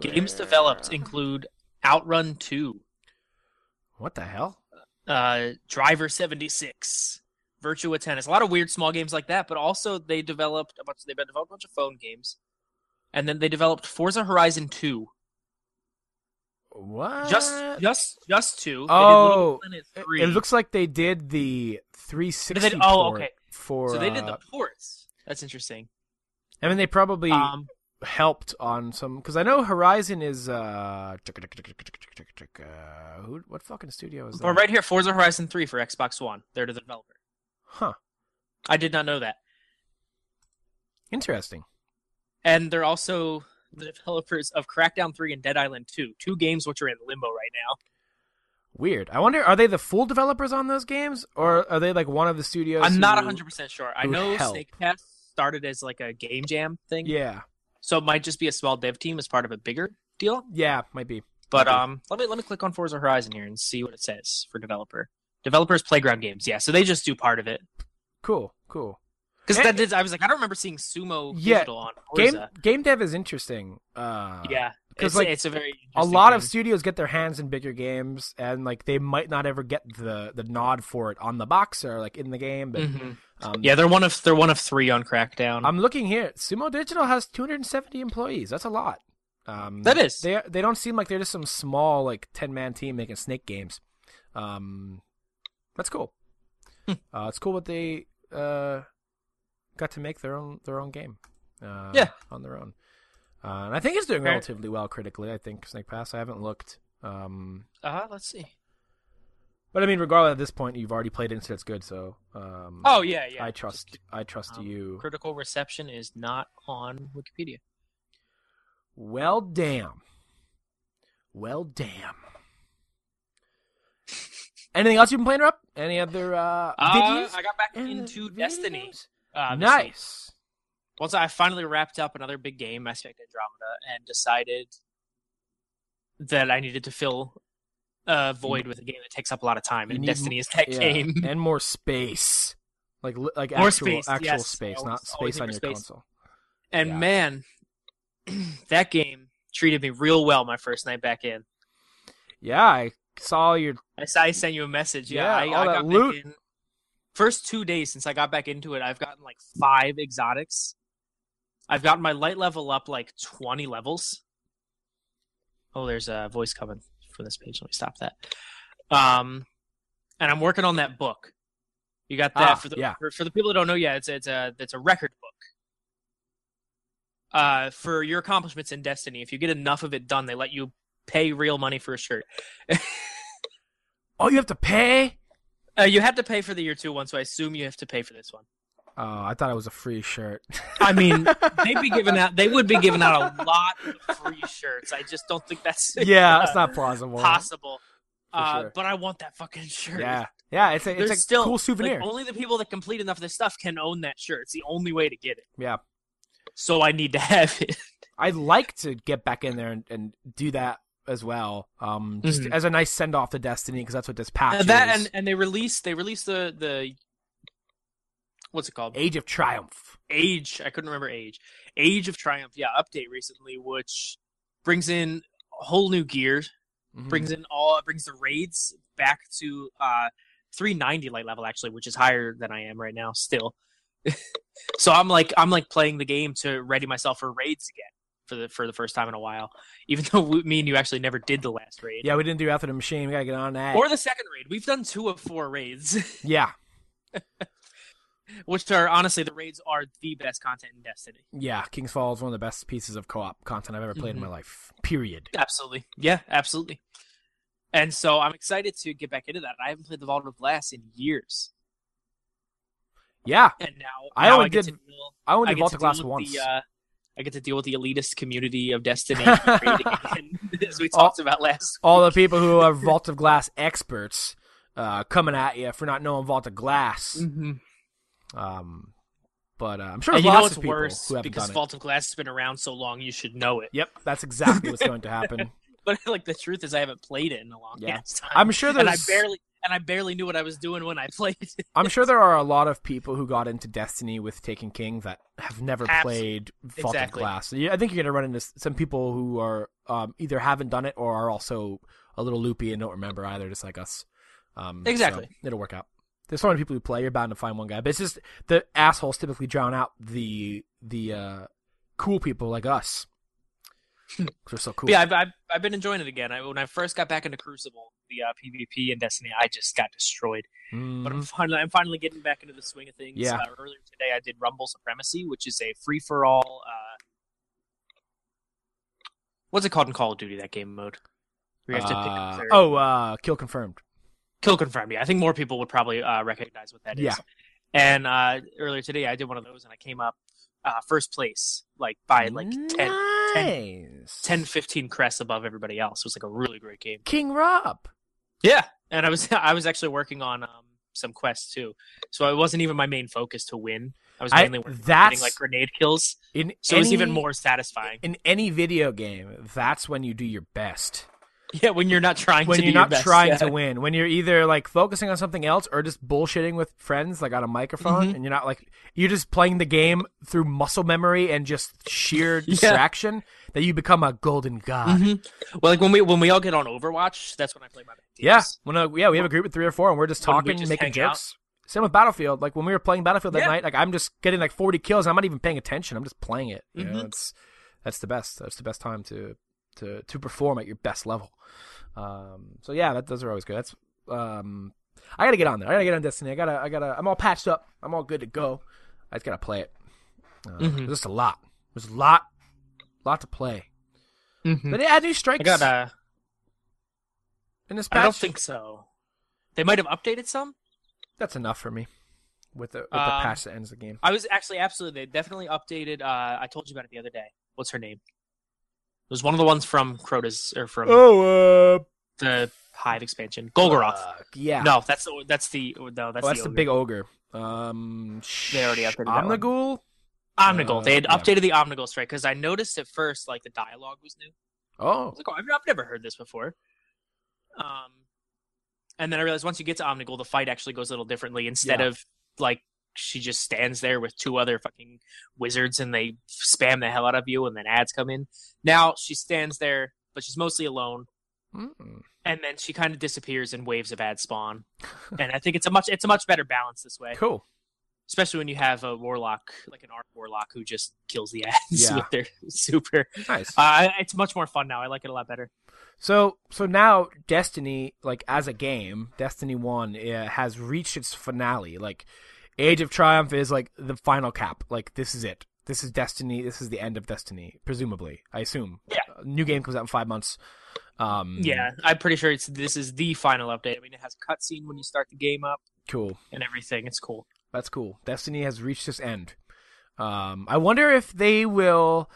games developed include Outrun Two, what the hell uh, Driver seventy six, Virtua Tennis. A lot of weird small games like that, but also they developed a bunch. They've been developed a bunch of phone games, and then they developed Forza Horizon Two. what Just, just, just two. Oh, It- three. It looks like they did the 360 did- oh, okay. for. so they did uh, the ports. That's interesting. I mean, they probably Um, helped on some because I know Horizon is. uh, uh who? What fucking studio is that? but right here, Forza Horizon three for Xbox One. They're the developer. Huh. I did not know that. Interesting. And they're also the developers of Crackdown 3 and Dead Island 2, two games which are in limbo right now. Weird. I wonder, are they the full developers on those games, or are they like one of the studios? I'm not who- 100 percent sure. I know help. Snake Pass started as like a game jam thing, Yeah, so it might just be a small dev team as part of a bigger deal. yeah, might be. But Okay. um, let me let me click on Forza Horizon here and see what it says for developer. Developers Playground Games. Yeah, so they just do part of it. Cool, cool. Because that did, I was like, I don't remember seeing Sumo Yeah, Digital on Game Forza. game dev is interesting. Uh, yeah, 'cause, it's, like, it's a very a lot of studios get their hands in bigger games, and like they might not ever get the the nod for it on the box or like in the game. But Mhm. um, Yeah, they're one of they're one of three on Crackdown. I'm looking here. Sumo Digital has 270 employees. That's a lot. Um, That is. They they don't seem like they're just some small like 10 man team making Snake games. Um, that's cool. Hmm. uh, it's cool that they uh got to make their own their own game. Uh, Yeah. on their own. Uh, and I think it's doing relatively well critically. I think Snake Pass. I haven't looked. Um, uh, let's see. but I mean, regardless at this point, you've already played it and said it's good. So um, Oh yeah, yeah. I trust I trust Um, you. Critical reception is not on Wikipedia. Well, damn. Well, damn. Anything else you've been playing, Rob? Any other uh, Uh, videos? I got back Any into video Destiny. games? Uh, this week. nice. Once I finally wrapped up another big game, Mass Effect Andromeda, and decided that I needed to fill a void with a game that takes up a lot of time, and Destiny m- is that Yeah, game. and more space, like like More actual space, actual yes. space, Always- not space on your space. console. And Yeah. man, that game treated me real well my first night back in. Yeah, I saw your. I sent you a message. Yeah, Yeah, I, all I that got loot. in. First two days since I got back into it, I've gotten like five exotics. I've gotten my light level up like twenty levels. Oh, there's a voice coming from this page. Let me stop that. Um, and I'm working on that book. You got that Ah, for the yeah. for, for the people that don't know. Yeah, it's it's a it's a record book. Uh, for your accomplishments in Destiny, if you get enough of it done, they let you pay real money for a shirt. Oh, you have to pay. Uh, you had to pay for the year two one, so I assume you have to pay for this one. Oh, I thought it was a free shirt. I mean, they'd be giving out. They would be giving out a lot of free shirts. I just don't think that's yeah, it's not plausible. possible. Uh, sure. But I want that fucking shirt. Yeah, yeah, it's a There's it's a still cool souvenir. Like, only the people that complete enough of this stuff can own that shirt. It's the only way to get it. yeah, So I need to have it. I'd like to get back in there and, and do that as well. Um, just Mhm. as a nice send off to Destiny because that's what this patch Uh, that is. and and they released they released the the what's it called Age of Triumph. age i couldn't remember age age of triumph yeah update recently which brings in a whole new gear Mhm. brings in all brings the raids back to uh 390 light level actually which is higher than i am right now still so i'm like i'm like playing the game to ready myself for raids again for the for the first time in a while even though we, me and you actually never did the last raid Yeah, we didn't do After the Machine. We gotta get on that. or the second raid we've done two of four raids yeah, which are honestly the raids are the best content in destiny yeah. King's Fall is one of the best pieces of co-op content I've ever played in Mhm. my life. Period. Absolutely. Yeah, absolutely. And so I'm excited to get back into that. I haven't played the Vault of Glass in years. Yeah, And now I now only get did- to deal, I only did Vault of Glass once. The, uh, I get to deal with the elitist community of Destiny again, as we All- talked about last All the people who are Vault of Glass experts uh, coming at you for not knowing Vault of Glass. mm-hmm. Um, but uh, I'm sure And there's you know what's worse? Because Vault of Glass has been around so long, you should know it. Yep, that's exactly what's going to happen. But like the truth is, I haven't played it in a long Yeah. time. I'm sure and I barely and I barely knew what I was doing when I played it. I'm sure there are a lot of people who got into Destiny with Taken King that have never Absolutely. played Vault Exactly. of Glass. I think you're gonna run into some people who are um, either haven't done it or are also a little loopy and don't remember either, just like us. Um, so Exactly. it'll work out. There's so many people who play. You're bound to find one guy, but it's just the assholes typically drown out the the uh, cool people like us. We're so cool. Yeah, I've, I've I've been enjoying it again. I, when I first got back into Crucible, the uh, PvP and Destiny, I just got destroyed. Mm, But I'm finally I'm finally getting back into the swing of things. Yeah. Uh, earlier today, I did Rumble Supremacy, which is a free for all. Uh, what's it called in Call of Duty? That game mode. Where you have to pick uh, oh, uh, kill confirmed. Kill confirmed. Yeah, I think more people would probably uh, recognize what that is. Yeah. And uh, earlier today, I did one of those, and I came up uh, first place, like by like 10, 10, 10, 15 crests above everybody else. It was like a really great game. King Rob. Yeah, and I was I was actually working on um, some quests too, so it wasn't even my main focus to win. I was I- mainly working on that's- getting like grenade kills, In so it was even more satisfying. in any video game. That's when you do your best. Yeah, when you're not trying when to you're your not best, trying yeah. to win when you're either like focusing on something else or just bullshitting with friends like on a microphone Mhm. and you're not like you're just playing the game through muscle memory and just sheer Yeah. distraction that you become a golden god Mhm. Well, like when we when we all get on Overwatch, that's when I play my best yeah when uh, yeah we have a group of three or four and we're just When we talking just making hang out. jokes same with battlefield like when we were playing battlefield that Yeah. night like i'm just getting like 40 kills and i'm not even paying attention i'm just playing it you know Mhm. it's that's the best that's the best time to to to perform at your best level um so yeah that those are always good that's um i gotta get on there i gotta get on destiny i gotta i gotta i'm all patched up i'm all good to go i just gotta play it uh, Mhm. there's just a lot there's a lot lot to play Mhm. but they add new strikes I got uh, in this patch I don't think so. They might have updated some. that's enough for me with the with the Um, patch that ends the game I was actually absolutely. They definitely updated. Uh, I told you about it the other day. What's her name? It was one of the ones from Crota's or from oh uh the Hive expansion. Golgoroth. Fuck, yeah. no, that's the that's the no, that's oh, that's the, the big ogre. Um, They already updated that one. Omnigul. Omnigul. uh, they had yeah. updated the Omnigul strike because I noticed at first like the dialogue was new. I Oh, was like, oh, I've, I've never heard this before. Um, and then I realized once you get to Omnigul, the fight actually goes a little differently. Instead Yeah. of like she just stands there with two other fucking wizards and they spam the hell out of you, and then ads come in. Now she stands there, but she's mostly alone, Mm. and then she kind of disappears and waves of ads spawn. and I think it's a much it's a much better balance this way, cool. especially when you have a warlock like an arc warlock who just kills the ads Yeah. with their super. Nice. Uh, it's much more fun now. I like it a lot better. So, so now Destiny, like as a game, Destiny One uh, has reached its finale. Like, Age of Triumph is like the final cap. Like, this is it. This is Destiny. This is the end of Destiny, presumably. I assume. Yeah. Uh, new game comes out in five months. Um, Yeah, I'm pretty sure it's this is the final update. I mean, it has cutscene when you start the game up Cool. and everything. It's cool. That's cool. Destiny has reached its end. Um, I wonder if they will,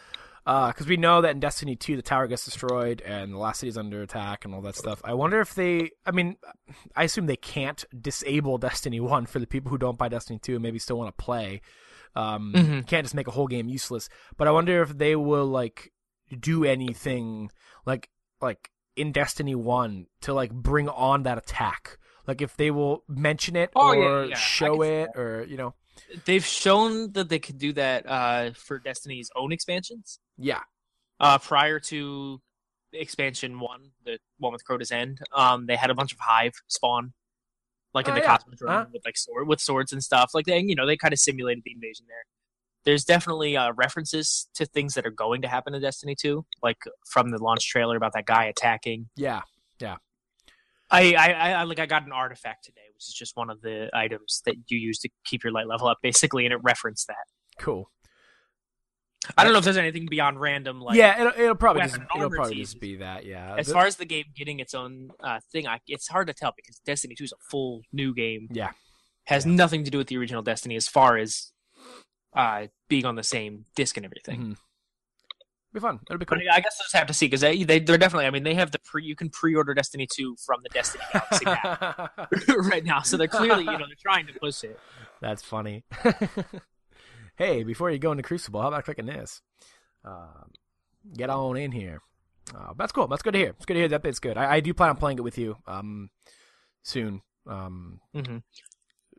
because we know that in Destiny 2 the tower gets destroyed and the last city is under attack and all that stuff. I wonder if they, I mean, I assume they can't disable Destiny 1 for the people who don't buy Destiny 2 and maybe still want to play. Um, Mhm. Can't just make a whole game useless. But I wonder if they will like do anything like like in Destiny 1 to like bring on that attack. Like if they will mention it Oh, or yeah, I show it or you know They've shown that they could do that uh, for Destiny's own expansions. yeah Uh, prior to expansion one, the one with Crota's End, um, they had a bunch of hive spawn, like in Oh, the yeah. Cosmodrome Huh? with like sword with swords and stuff. Like they, you know, they kind of simulated the invasion there. There's definitely uh, references to things that are going to happen in Destiny 2, like from the launch trailer about that guy attacking. yeah I, I, I I- like I got an artifact today, which is just one of the items that you use to keep your light level up, basically, and it referenced that. cool I don't know if there's anything beyond random, like yeah it'll, it'll probably just it'll probably just be that yeah As far as the game getting its own uh, thing, I, it's hard to tell because Destiny 2 is a full new game. Yeah. has nothing to do with the original Destiny as far as uh, being on the same disc and everything. Mhm. Be fun. It'll be cool. I guess I just have to see because they, they they're definitely. I mean, they have the pre. You can pre-order Destiny 2 from the Destiny Galaxy map right now, so they're clearly you know they're trying to push it. that's funny. Hey before you go into Crucible how about clicking this um, get on in here. Uh, that's cool. That's good to hear. It's good to hear that bit's good. I, I do plan on playing it with you um soon. Um hmm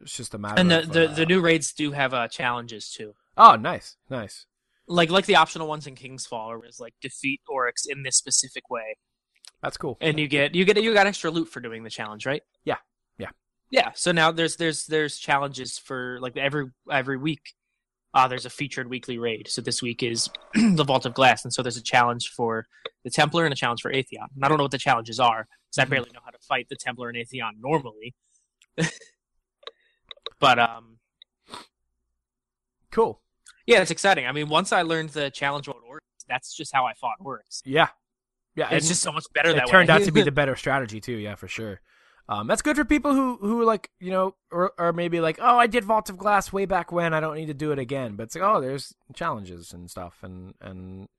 it's just a matter And the, of, the uh, the new raids do have uh, challenges too. oh nice. Nice Like like the optional ones in King's Fall, where it's like defeat Oryx in this specific way, that's cool and you get you get you got extra loot for doing the challenge, right? Yeah. Yeah. yeah. So now there's there's there's challenges for like every every week. Uh, there's a featured weekly raid. So this week is the Vault of Glass, and so there's a challenge for the Templar and a challenge for Atheon. And I don't know what the challenges are because I Mhm. barely know how to fight the Templar and Atheon normally. but um, cool yeah, it's exciting. I mean, once I learned the challenge mode Oryx, that's just how I fought Oryx. yeah yeah It's just so much better it that turned way. out to be the better strategy too yeah for sure um, that's good for people who who like you know or, or maybe like oh i did vault of glass way back when i don't need to do it again but it's like oh there's challenges and stuff and and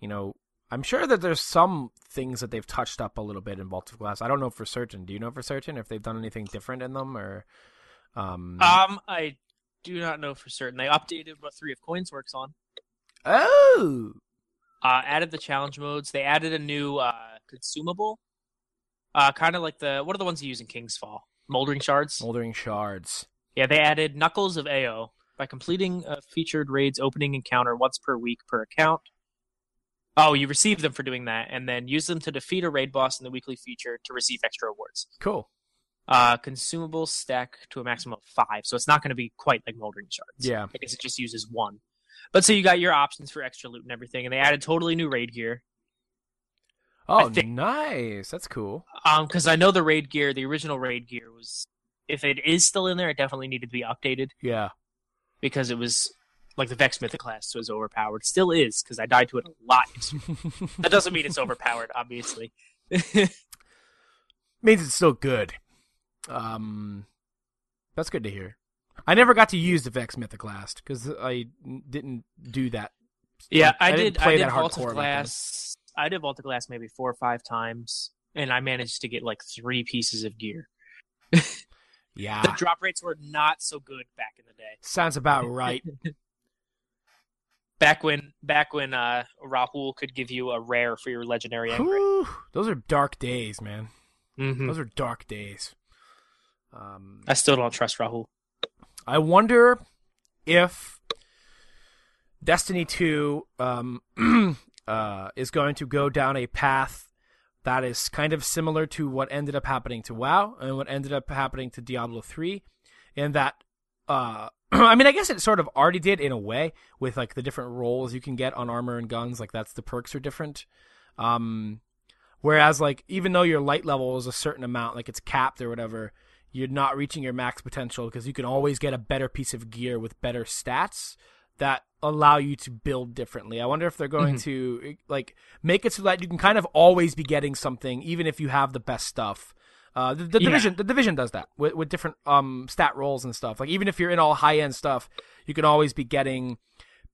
you know I'm sure that there's some things that they've touched up a little bit in Vault of Glass. I don't know for certain. Do you know for certain if they've done anything different in them or? Um, Um, I do not know for certain. They updated what Three of Coins works on. oh, Uh, added the challenge modes. They added a new uh, consumable. Uh, kind of like the what are the ones you use in King's Fall? Moldering shards. Moldering Shards. Yeah, they added Knuckles of AO by completing a featured raid's opening encounter once per week per account. Oh, you receive them for doing that, and then use them to defeat a raid boss in the weekly feature to receive extra awards. Cool. Uh, consumable stack to a maximum of five, so it's not going to be quite like Moldering Shards. Yeah. I guess it just uses one. But so you got your options for extra loot and everything, and they added totally new raid gear. Oh, nice. That's cool. Um, because I know the raid gear, the original raid gear was, if it is still in there, it definitely needed to be updated Yeah. because it was like the Vex Mythoclast was overpowered. Still is because I died to it a lot. that doesn't mean it's overpowered, obviously. Means it's still good. Um, that's good to hear. I never got to use the Vex Mythoclast because I didn't do that. yeah, I, didn't did. play I did that Vault hardcore of. Glass. I did Vault of Glass maybe four or five times, and I managed to get like three pieces of gear. Yeah, The drop rates were not so good back in the day. sounds about right. Back when, back when uh, Rahool could give you a rare for your legendary. Whew, those are dark days, man. hmm Those are dark days. Um, I still don't trust Rahool. I wonder if Destiny 2 um, uh, is going to go down a path that is kind of similar to what ended up happening to WoW and what ended up happening to Diablo 3, in that, uh, I mean, I guess it sort of already did in a way with like the different roles you can get on armor and guns. Like that's the perks are different. Um, whereas like even though your light level is a certain amount, like it's capped or whatever, you're not reaching your max potential because you can always get a better piece of gear with better stats that allow you to build differently. I wonder if they're going to like make it so that you can kind of always be getting something even if you have the best stuff. Uh, the, the Yeah. division the division does that with, with different um stat rolls and stuff. Like even if you're in all high end stuff, you can always be getting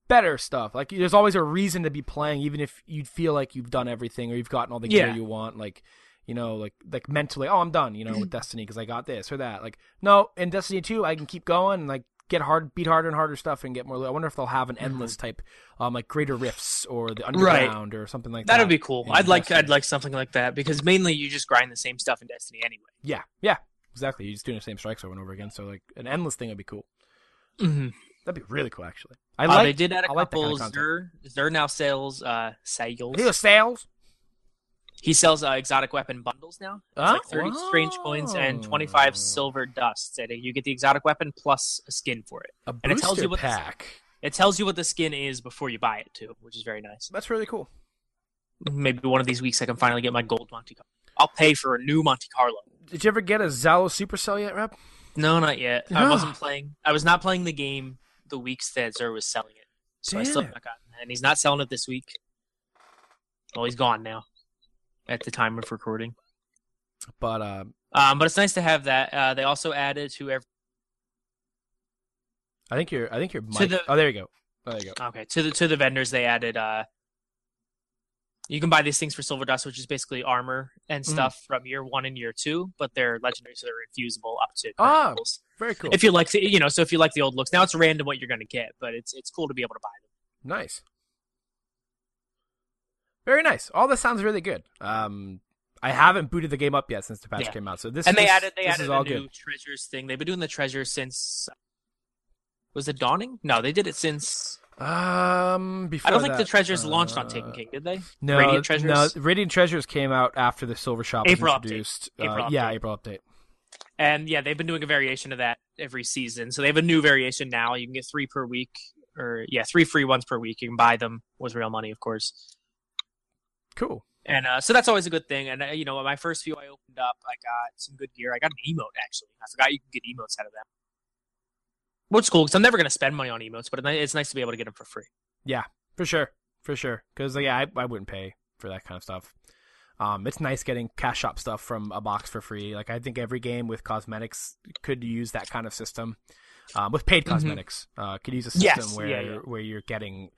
better stuff. Like there's always a reason to be playing, even if you feel like you've done everything or you've gotten all the gear you want. Like you know, like like mentally, oh, I'm done. You know, with Destiny because I got this or that. Like no, in Destiny two, I can keep going and like get hard, beat harder and harder stuff and get more. I wonder if they'll have an endless type, um, like greater rifts or the Right. underground or something like that. That'd be cool. I'd like I'd like something like that because mainly you just grind the same stuff in Destiny anyway. Yeah, yeah, exactly. You're just doing the same strikes over and over again. So like an endless thing would be cool. Mm-hmm. That'd be really cool, actually. I Uh, like. they did add a I like kind couple. of. Xur, Xur now sells uh sales. He sales. He sells uh, exotic weapon bundles now. It's Oh, like thirty strange coins and twenty five silver dusts. And you get the exotic weapon plus a skin for it. A And it tells you what the- pack. It tells you what the skin is before you buy it too, which is very nice. That's really cool. Maybe one of these weeks I can finally get my gold Monte Carlo. I'll pay for a new Monte Carlo. Did you ever get a Zhalo Supercell yet, Rep? No, not yet. I wasn't playing. I was not playing the game the weeks that Xur was selling it, so I still Damn haven't gotten that. And he's not selling it this week. Oh, he's gone now. At the time of recording. But uh, Um, but it's nice to have that. Uh, they also added to every I think you're. I think you're. To Mic- the- oh, there you go. Oh, there you go. okay to the to the vendors they added. Uh, you can buy these things for silver dust, which is basically armor and Mm. stuff from year one and year two, but they're legendary, so they're infusable up to. Ah, levels. Very cool. If you like, the, you know, so if you like the old looks, now it's random what you're going to get, but it's it's cool to be able to buy them. Nice. Very nice. All this sounds really good. Um, I haven't booted the game up yet since the patch Yeah. came out, so this and they added they added a new good. treasures thing. They've been doing the treasures since. Was it dawning? No, they did it since. Um, before I don't think the that, treasures launched on uh, Taken King, did they? No, Radiant Treasures? No, Radiant Treasures came out after the Silver Shop was April update. introduced. April uh, yeah, update. April update. And yeah, they've been doing a variation of that every season. So they have a new variation now. You can get three per week, or yeah, three free ones per week. You can buy them with real money, of course. Cool. And uh, so that's always a good thing. And uh, you know, my first few I opened up, I got some good gear. I got an emote actually. I forgot you can get emotes out of them, which is cool because I'm never going to spend money on emotes, but it's nice to be able to get them for free. Yeah, for sure, for sure. Because yeah, I, I wouldn't pay for that kind of stuff. Um, it's nice getting cash shop stuff from a box for free. Like I think every game with cosmetics could use that kind of system. Um, with paid Mhm. cosmetics, uh, could use a system Yes, where yeah, yeah. where you're getting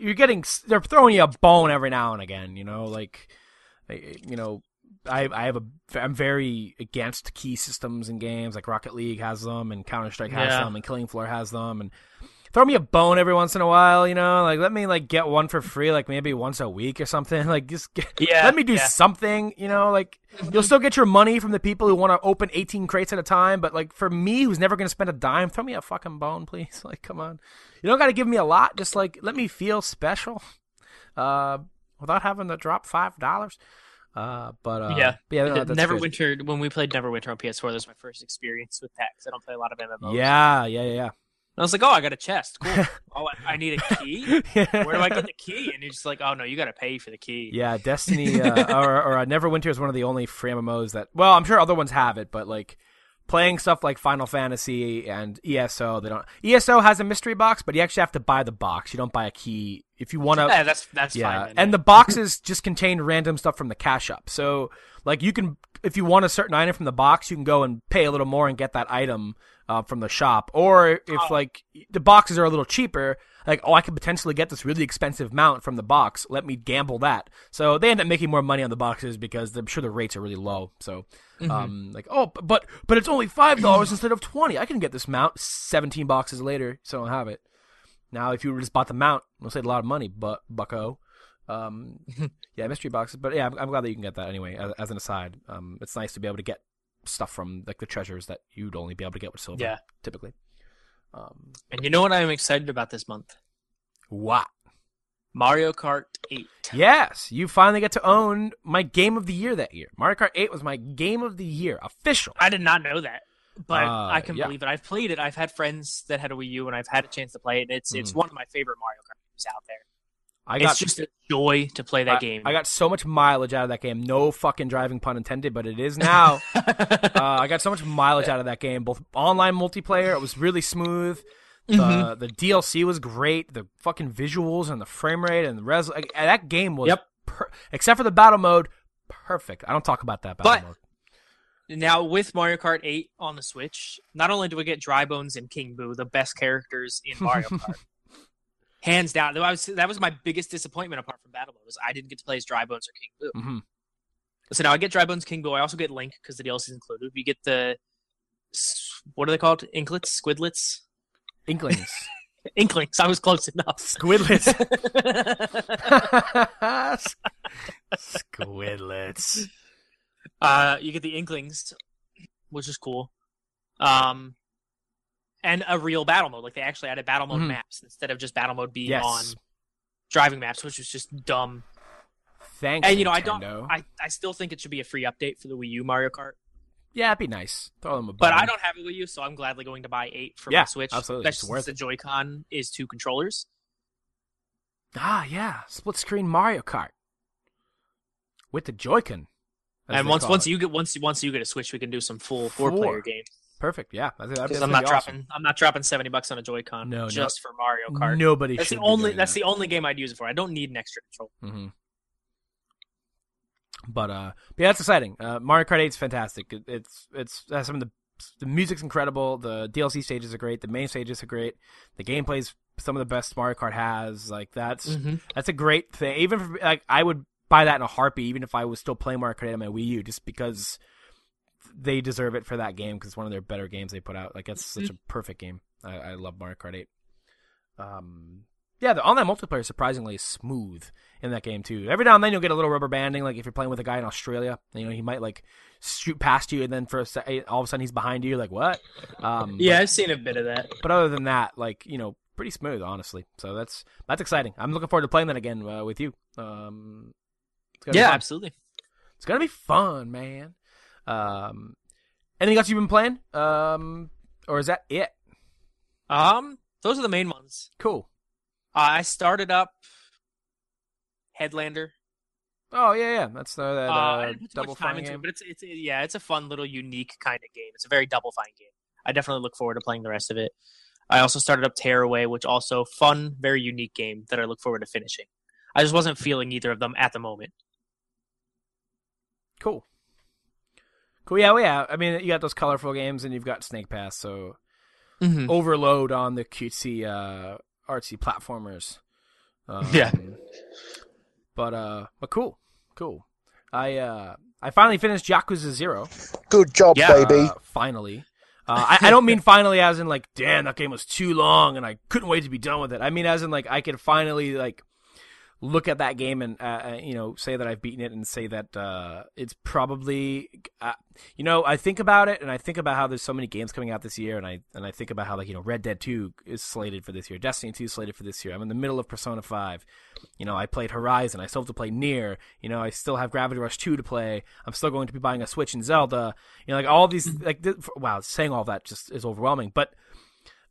you're getting they're throwing you a bone every now and again. You know, like you know. I I have a I'm very against key systems in games like Rocket League has them and Counter Strike has Yeah. them and Killing Floor has them and throw me a bone every once in a while, you know, like let me like get one for free, like maybe once a week or something. Like just get, Yeah, let me do yeah. something, you know, like you'll still get your money from the people who want to open 18 crates at a time, but like for me who's never going to spend a dime, throw me a fucking bone, please. Like come on. You don't got to give me a lot, just like let me feel special. Uh without having to drop $5. Uh but uh Yeah. yeah, no. Neverwinter. When we played Neverwinter on PS4, that was my first experience with that because I don't play a lot of MMOs. Yeah, yeah, yeah, I was like, oh, I got a chest. Cool. oh, I, I need a key. yeah. Where do I get the key? And you're just like, oh no, you got to pay for the key. Yeah, Destiny uh, or, or uh, Neverwinter is one of the only free MMOs that. Well, I'm sure other ones have it, but like playing stuff like Final Fantasy and ESO, they don't. ESO has a mystery box, but you actually have to buy the box. You don't buy a key if you want to. Yeah, that's that's Yeah, fine. And the boxes just contain random stuff from the cash up. So, like, you can, if you want a certain item from the box, you can go and pay a little more and get that item uh, from the shop. Or if Oh. like the boxes are a little cheaper, like, oh, I could potentially get this really expensive mount from the box. Let me gamble that. So they end up making more money on the boxes because I'm sure the rates are really low. So, Mm-hmm. um, like, oh, but but it's only five dollars instead of twenty. I can get this mount seventeen boxes later, so I don't have it. Now, if you just bought the mount, it'll save a lot of money, but bucko. Um, yeah, mystery boxes. But yeah, I'm, I'm glad that you can get that anyway. As, as an aside, um, it's nice to be able to get stuff from like the treasures that you'd only be able to get with silver. Yeah. typically. Um, and you know what I'm excited about this month? what? Mario Kart 8. Yes, you finally get to own my game of the year that year. Mario Kart 8 was my game of the year, official. I did not know that, but Uh, I can yeah. believe it. I've played it. I've had friends that had a Wii U, and I've had a chance to play it. It's it's Mhm. one of my favorite Mario Kart games out there. I got it's just a joy to play that I, game. I got so much mileage out of that game. No fucking driving pun intended, but it is now. uh, I got so much mileage out of that game, both online multiplayer. It was really smooth. The Mm-hmm. the DLC was great. The fucking visuals and the frame rate and the res. Like, that game was Yep. per- except for the battle mode, perfect. I don't talk about that battle But- mode. now with Mario Kart 8 on the Switch, not only do we get Dry Bones and King Boo, the best characters in Mario Kart, hands down. That was that was my biggest disappointment apart from Battle Mode was I didn't get to play as Dry Bones or King Boo. hmm So now I get Dry Bones, King Boo. I also get Link because the DLC is included. We get the what are they called? Inklets, Squidlets, Inklings, Inklings. I was close enough. squidlets, squidlets. uh, you get the Inklings, which is cool. Um, and a real battle mode. Like they actually added battle mode Mhm. maps instead of just battle mode being Yes. on driving maps, which was just dumb. Thanks. And you know, I don't. Nintendo. I, I still think it should be a free update for the Wii U Mario Kart, yeah, it'd be nice. Throw them a but I don't have a Wii U, so I'm gladly going to buy eight for Yeah, my Switch. absolutely. It's Especially worth the Joy-Con is two controllers. Ah, yeah, split screen Mario Kart with the Joy-Con. and once once it. you get once once you get a Switch, we can do some full four player games. Perfect, yeah, that'd, that'd, Because I'm not awesome. dropping I'm not dropping seventy bucks on a Joy-Con No, no. just for Mario Kart. Nobody that's should. the only that's that. the only game I'd use it for. I don't need an extra controller. hmm But uh, but yeah, that's exciting. Uh, Mario Kart 8 is fantastic. It, it's it's has some of the the music's incredible. The DLC stages are great. The main stages are great. The gameplay's some of the best Mario Kart has. Like that's Mm-hmm. that's a great thing. Even for, like I would buy that in a heartbeat, even if I was still playing Mario Kart 8 on my Wii U, just because they deserve it for that game because it's one of their better games they put out. Like it's such a perfect game. I, I love Mario Kart 8. Um, yeah, the online multiplayer is surprisingly smooth in that game too. Every now and then you'll get a little rubber banding, like if you're playing with a guy in Australia, you know he might like shoot past you, and then for a se- all of a sudden he's behind you. You're like, what? Um, Yeah, I've seen a bit of that. but, but other than that, like you know, pretty smooth, honestly. So that's that's exciting. I'm looking forward to playing that again uh, with you. Um, it's gonna be Yeah, absolutely. it's gonna be fun, man. Um, anything else you've been playing? Um, or is that it? Um, those are the main ones. Cool. Uh, I started up Headlander. Oh yeah, yeah. That's the that Uh, uh, I didn't put too double time into game. it, but it's it's yeah, it's a fun little unique kind of game. It's a very double fine game. I definitely look forward to playing the rest of it. I also started up Tearaway, which also fun, very unique game that I look forward to finishing. I just wasn't feeling either of them at the moment. Cool. Cool. Yeah, well, yeah. I mean, you got those colorful games, and you've got Snake Pass, so Mm-hmm. overload on the cutesy, uh, artsy platformers. Um, Yeah. But uh, but cool, cool. I uh, I finally finished Yakuza Zero. Good job, Yeah. baby. Uh, finally. Uh, I, I don't mean finally as in like, damn, that game was too long and I couldn't wait to be done with it. I mean as in like I could finally like look at that game and uh, uh, you know say that I've beaten it and say that uh, it's probably uh, you know I think about it and I think about how there's so many games coming out this year and I and I think about how like you know Red Dead 2 is slated for this year, Destiny 2 is slated for this year. I'm in the middle of Persona 5. You know, I played Horizon. I still have to play Nier. You know, I still have Gravity Rush 2 to play. I'm still going to be buying a Switch and Zelda. You know, like all these like wow, saying all that just is overwhelming. But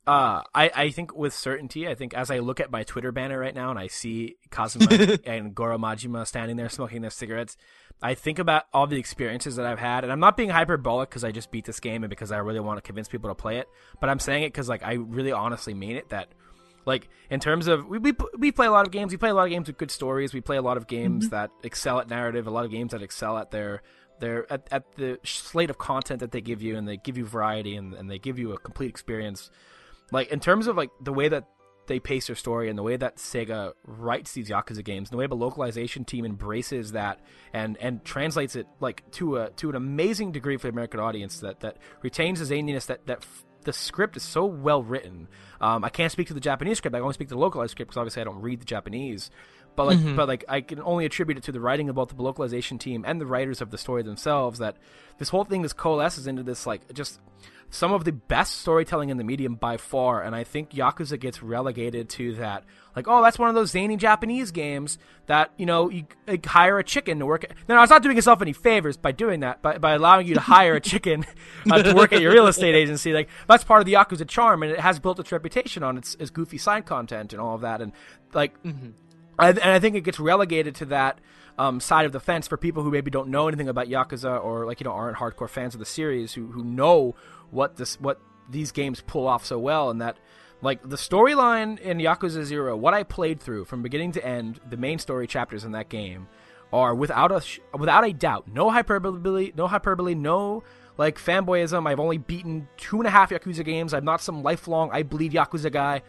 uh, I, I think with certainty, I think as I look at my Twitter banner right now and I see Kazuma and Goro Majima standing there smoking their cigarettes, I think about all the experiences that I've had, and I'm not being hyperbolic because I just beat this game and because I really want to convince people to play it, but I'm saying it because like I really honestly mean it that like in terms of we, we we play a lot of games we play a lot of games with good stories we play a lot of games that excel at narrative a lot of games that excel at their their at, at the slate of content that they give you and they give you variety and, and they give you a complete experience like in terms of like the way that they pace their story and the way that Sega writes these Yakuza games, and the way the localization team embraces that and and translates it like to a to an amazing degree for the American audience that that retains the zaniness that that f- the script is so well written. Um, I can't speak to the Japanese script. I only speak to the localized script because obviously I don't read the Japanese. But like, but like, I can only attribute it to the writing of both the localization team and the writers of the story themselves. That this whole thing just coalesces into this like just some of the best storytelling in the medium by far, and I think Yakuza gets relegated to that. Like, oh, that's one of those zany Japanese games that you know you hire a chicken to work. At. No, no, it's not doing yourself any favors by doing that, by by allowing you to hire a chicken uh, to work at your real estate agency. Like, that's part of the Yakuza charm, and it has built its reputation on its, its goofy side content and all of that. And like, I, and I think it gets relegated to that um, side of the fence for people who maybe don't know anything about Yakuza or like you know aren't hardcore fans of the series who who know what this what these games pull off so well and that like the storyline in Yakuza 0 what I played through from beginning to end the main story chapters in that game are without a sh- without a doubt no hyperbole no hyperbole no like fanboyism. I've only beaten two and a half Yakuza games. I'm not some lifelong I bleed Yakuza guy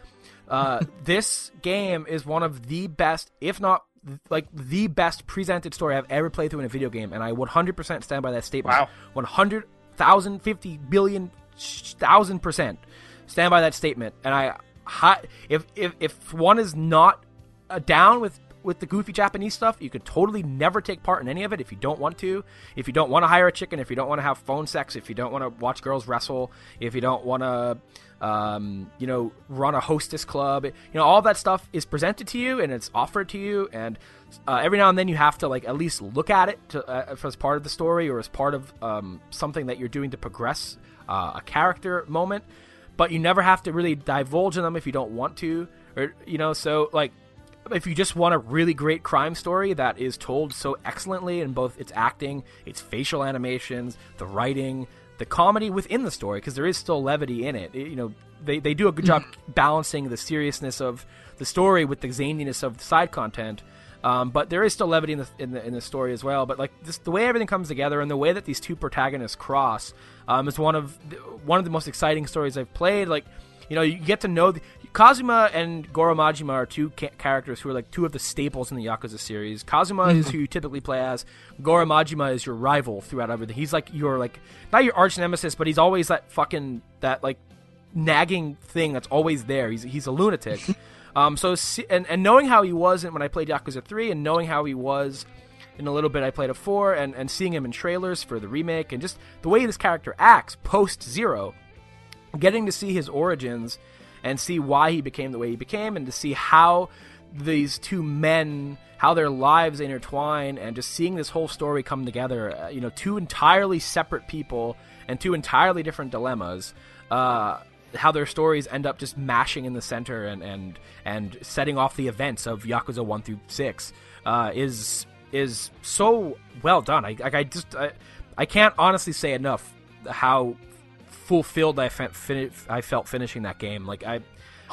uh, this game is one of the best if not like the best presented story I've ever played through in a video game, and I 100% stand by that statement. Wow. 100,000, 50 billion, sh- percent stand by that statement. And I, if if if one is not down with with the goofy Japanese stuff, you could totally never take part in any of it if you don't want to. If you don't want to hire a chicken, if you don't want to have phone sex, if you don't want to watch girls wrestle, if you don't want to, um, you know, run a hostess club, you know, all that stuff is presented to you and it's offered to you, and uh, every now and then you have to like at least look at it to, uh, as part of the story or as part of um, something that you're doing to progress uh, a character moment. But you never have to really divulge in them if you don't want to, or you know, so like if you just want a really great crime story that is told so excellently in both its acting, its facial animations, the writing, the comedy within the story, because there is still levity in it. It- You know, they, they do a good job balancing the seriousness of the story with the zaniness of the side content. Um, but there is still levity in the, in the in the story as well. But like this, the way everything comes together and the way that these two protagonists cross um, is one of the, one of the most exciting stories I've played. Like you know, you get to know the, Kazuma and Goro Majima are two ca- characters who are like two of the staples in the Yakuza series. Kazuma is who you typically play as. Goro Majima is your rival throughout everything. He's like your like not your arch nemesis, but he's always that fucking that like nagging thing that's always there. He's he's a lunatic. um, so and and knowing how he was when I played Yakuza three, and knowing how he was in a little bit I played a four, and and seeing him in trailers for the remake, and just the way this character acts post Zero, getting to see his origins and see why he became the way he became, and to see how these two men how their lives intertwine and just seeing this whole story come together uh, you know two entirely separate people and two entirely different dilemmas uh, how their stories end up just mashing in the center and and and setting off the events of Yakuza 1 through 6 uh, is is so well done. I like I just I, I can't honestly say enough how fulfilled I, fe- fin- I felt finishing that game like I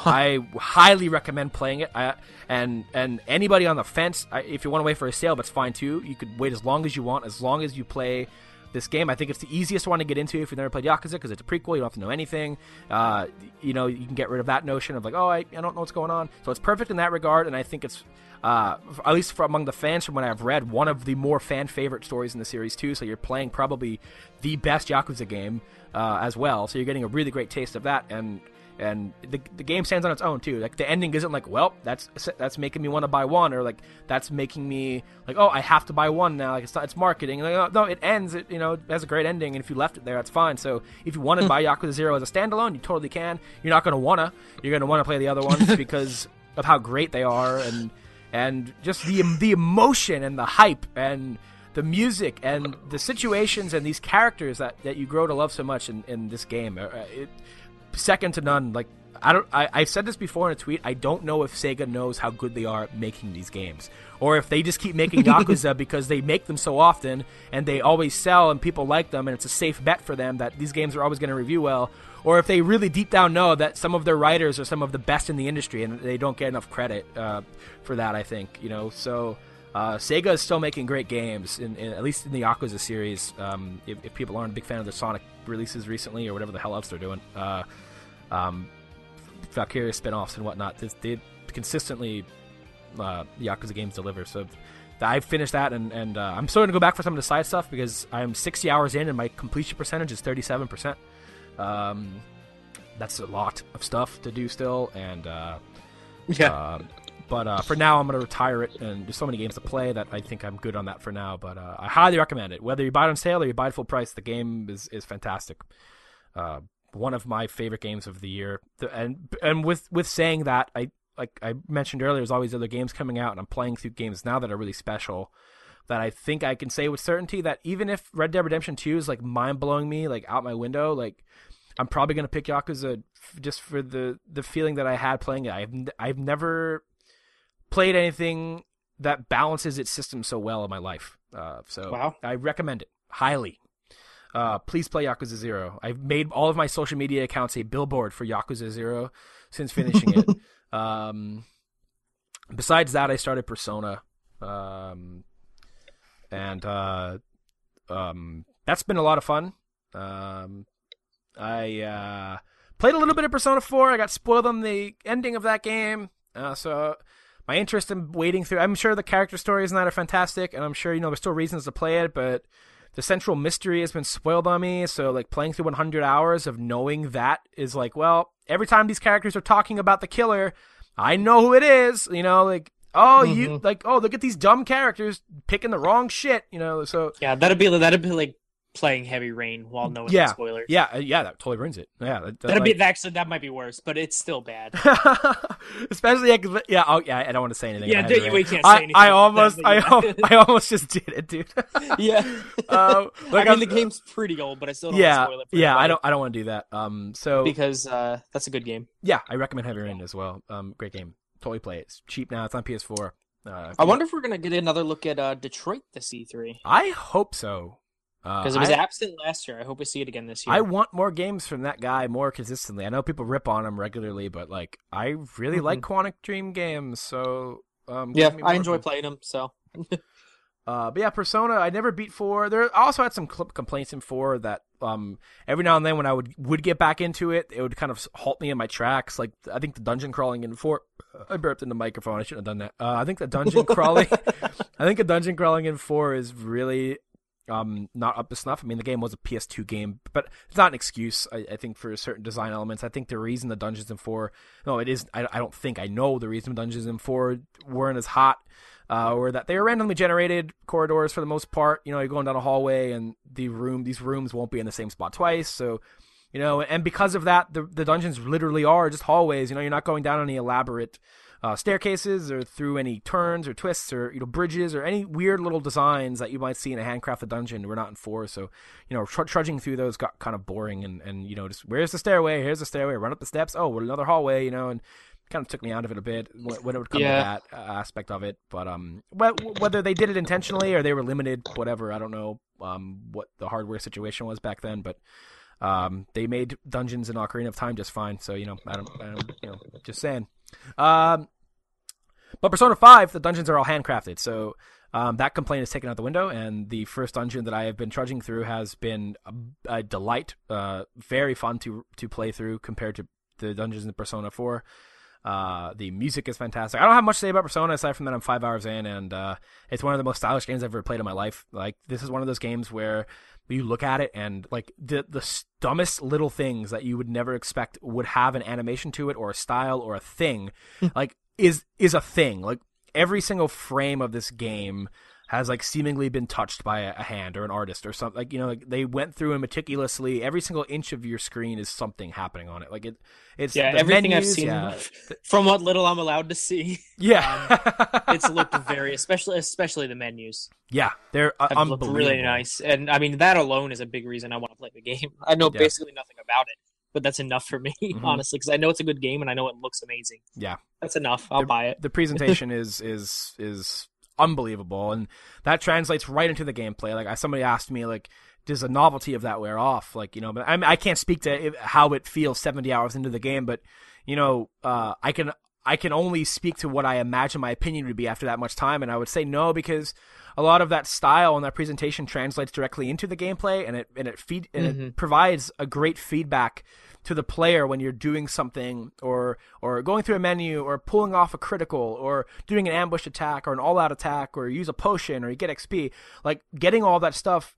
I highly recommend playing it. I, and and anybody on the fence, I, if you want to wait for a sale, that's fine too. You could wait as long as you want, as long as you play this game. I think it's the easiest one to get into if you've never played Yakuza because it's a prequel. You don't have to know anything. Uh, you know, you can get rid of that notion of like, oh, I, I don't know what's going on. So it's perfect in that regard, and I think it's uh, at least among the fans from what I've read, one of the more fan favorite stories in the series too. So you're playing probably the best Yakuza game uh, as well. So you're getting a really great taste of that, and and the, the game stands on its own too. Like the ending isn't like, well, that's that's making me want to buy one, or like that's making me like, oh, I have to buy one now. Like it's not, it's marketing. Like, no, it ends. It you know it has a great ending, and if you left it there, that's fine. So if you want to buy Yakuza Zero as a standalone, you totally can. You're not going to wanna. You're going to want to play the other ones because of how great they are, and and just the the emotion and the hype and the music and the situations and these characters that, that you grow to love so much in, in this game. Uh, it, second to none. Like I don't. I, I've said this before in a tweet. I don't know if Sega knows how good they are at making these games, or if they just keep making Yakuza because they make them so often and they always sell and people like them and it's a safe bet for them that these games are always going to review well. Or if they really deep down know that some of their writers are some of the best in the industry and they don't get enough credit uh, for that. I think you know so. Uh, Sega is still making great games, in, in, at least in the Yakuza series. Um, if, if, people aren't a big fan of the Sonic releases recently or whatever the hell else they're doing, uh, um, Valkyria spin-offs and whatnot, they, they consistently uh, Yakuza games deliver. So I've finished that, and, and uh, I'm still going to go back for some of the side stuff because I'm 60 hours in, and my completion percentage is 37%. Um, that's a lot of stuff to do still, and uh, yeah. Um, but uh, for now, I'm going to retire it, and there's so many games to play that I think I'm good on that for now. But uh, I highly recommend it. Whether you buy it on sale or you buy it full price, the game is is fantastic. One of my favorite games of the year. And and with with saying that, I like I mentioned earlier, there's always other games coming out, and I'm playing through games now that are really special. That I think I can say with certainty that even if Red Dead Redemption 2 is like mind blowing me, like out my window, like I'm probably gonna pick Yakuza just for the the feeling that I had playing it. I've I've never played anything that balances its system so well in my life. Uh, so wow. I recommend it highly. Uh, please play Yakuza Zero. I've made all of my social media accounts a billboard for Yakuza Zero since finishing it. Um, besides that, I started Persona, um, and uh, um, that's been a lot of fun. Um, I uh, played a little bit of Persona Four. I got spoiled on the ending of that game, uh, so my interest in waiting through. I'm sure the character stories in that are fantastic, and I'm sure you know there's still reasons to play it, but the central mystery has been spoiled on me. So like playing through 100 hours of knowing that is like, well, every time these characters are talking about the killer, I know who it is. You know, like oh mm-hmm. you like oh look at these dumb characters picking the wrong shit. You know, so yeah, that'd be that'd be like playing Heavy Rain while knowing yeah, the spoilers. Yeah, uh, yeah, that totally ruins it. Yeah, that, that'd like... be actually that might be worse, but it's still bad. Especially yeah, yeah, oh, yeah, I don't want to say anything. Yeah, dude, we can't say anything. I, I almost, that, I, I almost just did it, dude. yeah. Um, like I mean, I'm, the game's pretty old, but I still don't yeah, spoil it. yeah, I don't, I don't want to do that. Um, so because uh, that's a good game. Yeah, I recommend Heavy Rain as well. Um, great game. Totally play it. It's cheap now. It's on PS4. Uh, I wonder if we're gonna get another look at uh, Detroit this E3. I hope so. Because uh, it was I, absent last year. I hope we see it again this year. I want more games from that guy more consistently. I know people rip on him regularly, but like I really mm-hmm. like Quantic Dream games, so um, yeah, I enjoy playing them. So, uh, but yeah, Persona. I never beat four. There I also had some complaints in four that um every now and then when I would would get back into it, it would kind of halt me in my tracks. Like I think the dungeon crawling in four. I burped in the microphone. I shouldn't have done that. Uh, I think the dungeon crawling. I think the dungeon crawling in four is really um, not up to snuff. I mean, the game was a PS2 game, but it's not an excuse. I, I, think for certain design elements, I think the reason the Dungeons and Four, no, it is. I, I don't think I know the reason Dungeons and Four weren't as hot, uh, or that they are randomly generated corridors for the most part. You know, you're going down a hallway, and the room, these rooms won't be in the same spot twice. So, you know, and because of that, the the dungeons literally are just hallways. You know, you're not going down any elaborate uh, staircases or through any turns or twists or you know bridges or any weird little designs that you might see in a handcrafted dungeon. We're not in four, so you know tr- trudging through those got kind of boring and and you know just where's the stairway? Here's the stairway. Run up the steps. Oh, well, another hallway. You know and kind of took me out of it a bit when it would come yeah. to that uh, aspect of it. But um, whether they did it intentionally or they were limited, whatever, I don't know um what the hardware situation was back then, but um, they made dungeons in Ocarina of Time just fine. So you know, I don't, I don't you know, just saying. Um, But Persona 5, the dungeons are all handcrafted, so um, that complaint is taken out the window. And the first dungeon that I have been trudging through has been a, a delight, uh, very fun to to play through compared to the dungeons in Persona 4. Uh, the music is fantastic. I don't have much to say about Persona aside from that I'm five hours in, and uh, it's one of the most stylish games I've ever played in my life. Like this is one of those games where you look at it and like the the dumbest little things that you would never expect would have an animation to it or a style or a thing, hmm. like is is a thing. Like every single frame of this game has like seemingly been touched by a, a hand or an artist or something. Like you know, like they went through and meticulously every single inch of your screen is something happening on it. Like it, it's Yeah, the everything menus, I've seen Yeah, from what little I'm allowed to see, yeah, it's looked very, especially especially the menus yeah. They're uh, looked really nice, and I mean that alone is a big reason I want to play the game. I know Yeah. basically nothing about it, but that's enough for me, Mhm. honestly, because I know it's a good game and I know it looks amazing. Yeah. That's enough. I'll buy it. the presentation is is is unbelievable. And that translates right into the gameplay. Like somebody asked me like does the novelty of that wear off? Like you know but I, mean, I can't speak to how it feels 70 hours into the game but you know uh, i can i can only speak to what i imagine my opinion would be after that much time. And i would say no because a lot of that style and that presentation translates directly into the gameplay and it and it feed and it Mhm. provides a great feedback to the player when you're doing something or or going through a menu or pulling off a critical or doing an ambush attack or an all out attack or use a potion or you get XP like getting all that stuff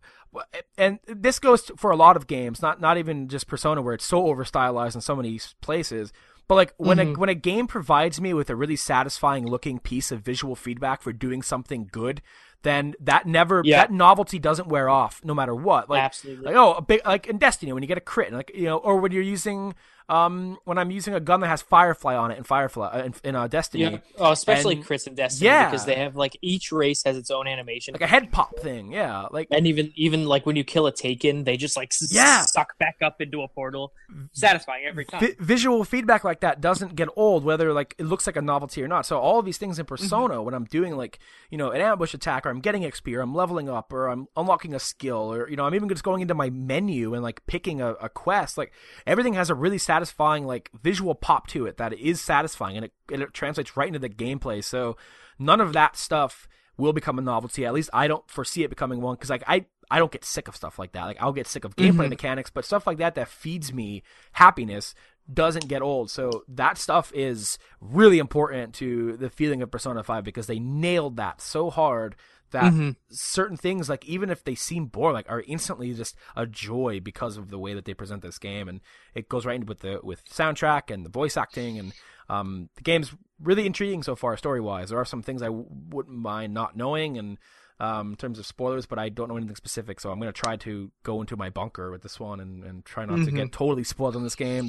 and this goes for a lot of games not not even just persona where it's so over stylized in so many places but like when a Mhm. when a game provides me with a really satisfying looking piece of visual feedback for doing something good then that never Yeah. that novelty doesn't wear off no matter what like Absolutely. like oh a big like in Destiny when you get a crit like you know or when you're using um when I'm using a gun that has Firefly on it in Firefly uh, in, in uh, Destiny yeah. Oh, especially and- Chris and Destiny Yeah. because they have like each race has its own animation. like a head pop thing yeah like and even even like when you kill a taken, they just like Yeah. suck back up into a portal. Satisfying every time. vi- visual feedback like that doesn't get old whether like it looks like a novelty or not so all of these things in persona when i'm doing like you know an ambush attack or i'm getting xp or i'm leveling up or i'm unlocking a skill or you know i'm even just going into my menu and like picking a, a quest like everything has a really satisfying like visual pop to it that is satisfying and it, it translates right into the gameplay so none of that stuff will become a novelty at least i don't foresee it becoming one because like i I don't get sick of stuff like that. Like I'll get sick of gameplay Mhm. mechanics, but stuff like that that feeds me happiness doesn't get old. So that stuff is really important to the feeling of Persona 5 because they nailed that so hard that Mhm. certain things like even if they seem boring like are instantly just a joy because of the way that they present this game and it goes right into with the with soundtrack and the voice acting and um the game's really intriguing so far story wise there are some things I w- wouldn't mind not knowing and um, in terms of spoilers, but I don't know anything specific, so I'm going to try to go into my bunker with this one and, and try not to Mhm. get totally spoiled on this game.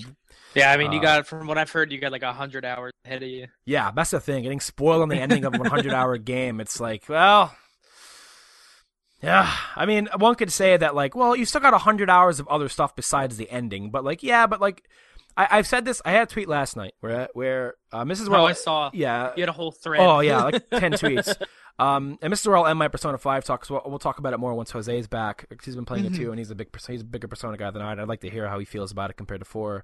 Yeah, I mean, you Uh, got from what I've heard, you got like a hundred hours ahead of you. Yeah, that's the thing. Getting spoiled on the ending of a 100 hour game, it's like, well, yeah. I mean, one could say that, like, well, you still got 100 hours of other stuff besides the ending, but like, yeah, but like, I, I've said this. I had a tweet last night where where um, Mrs. Well, Well, I saw yeah, you had a whole thread. Oh yeah, like ten tweets. Um, and Mr. Earl and my Persona Five talks. We'll, we'll talk about it more once Jose's back. He's been playing it too, and he's a big he's a bigger Persona guy than I. I'd like to hear how he feels about it compared to four.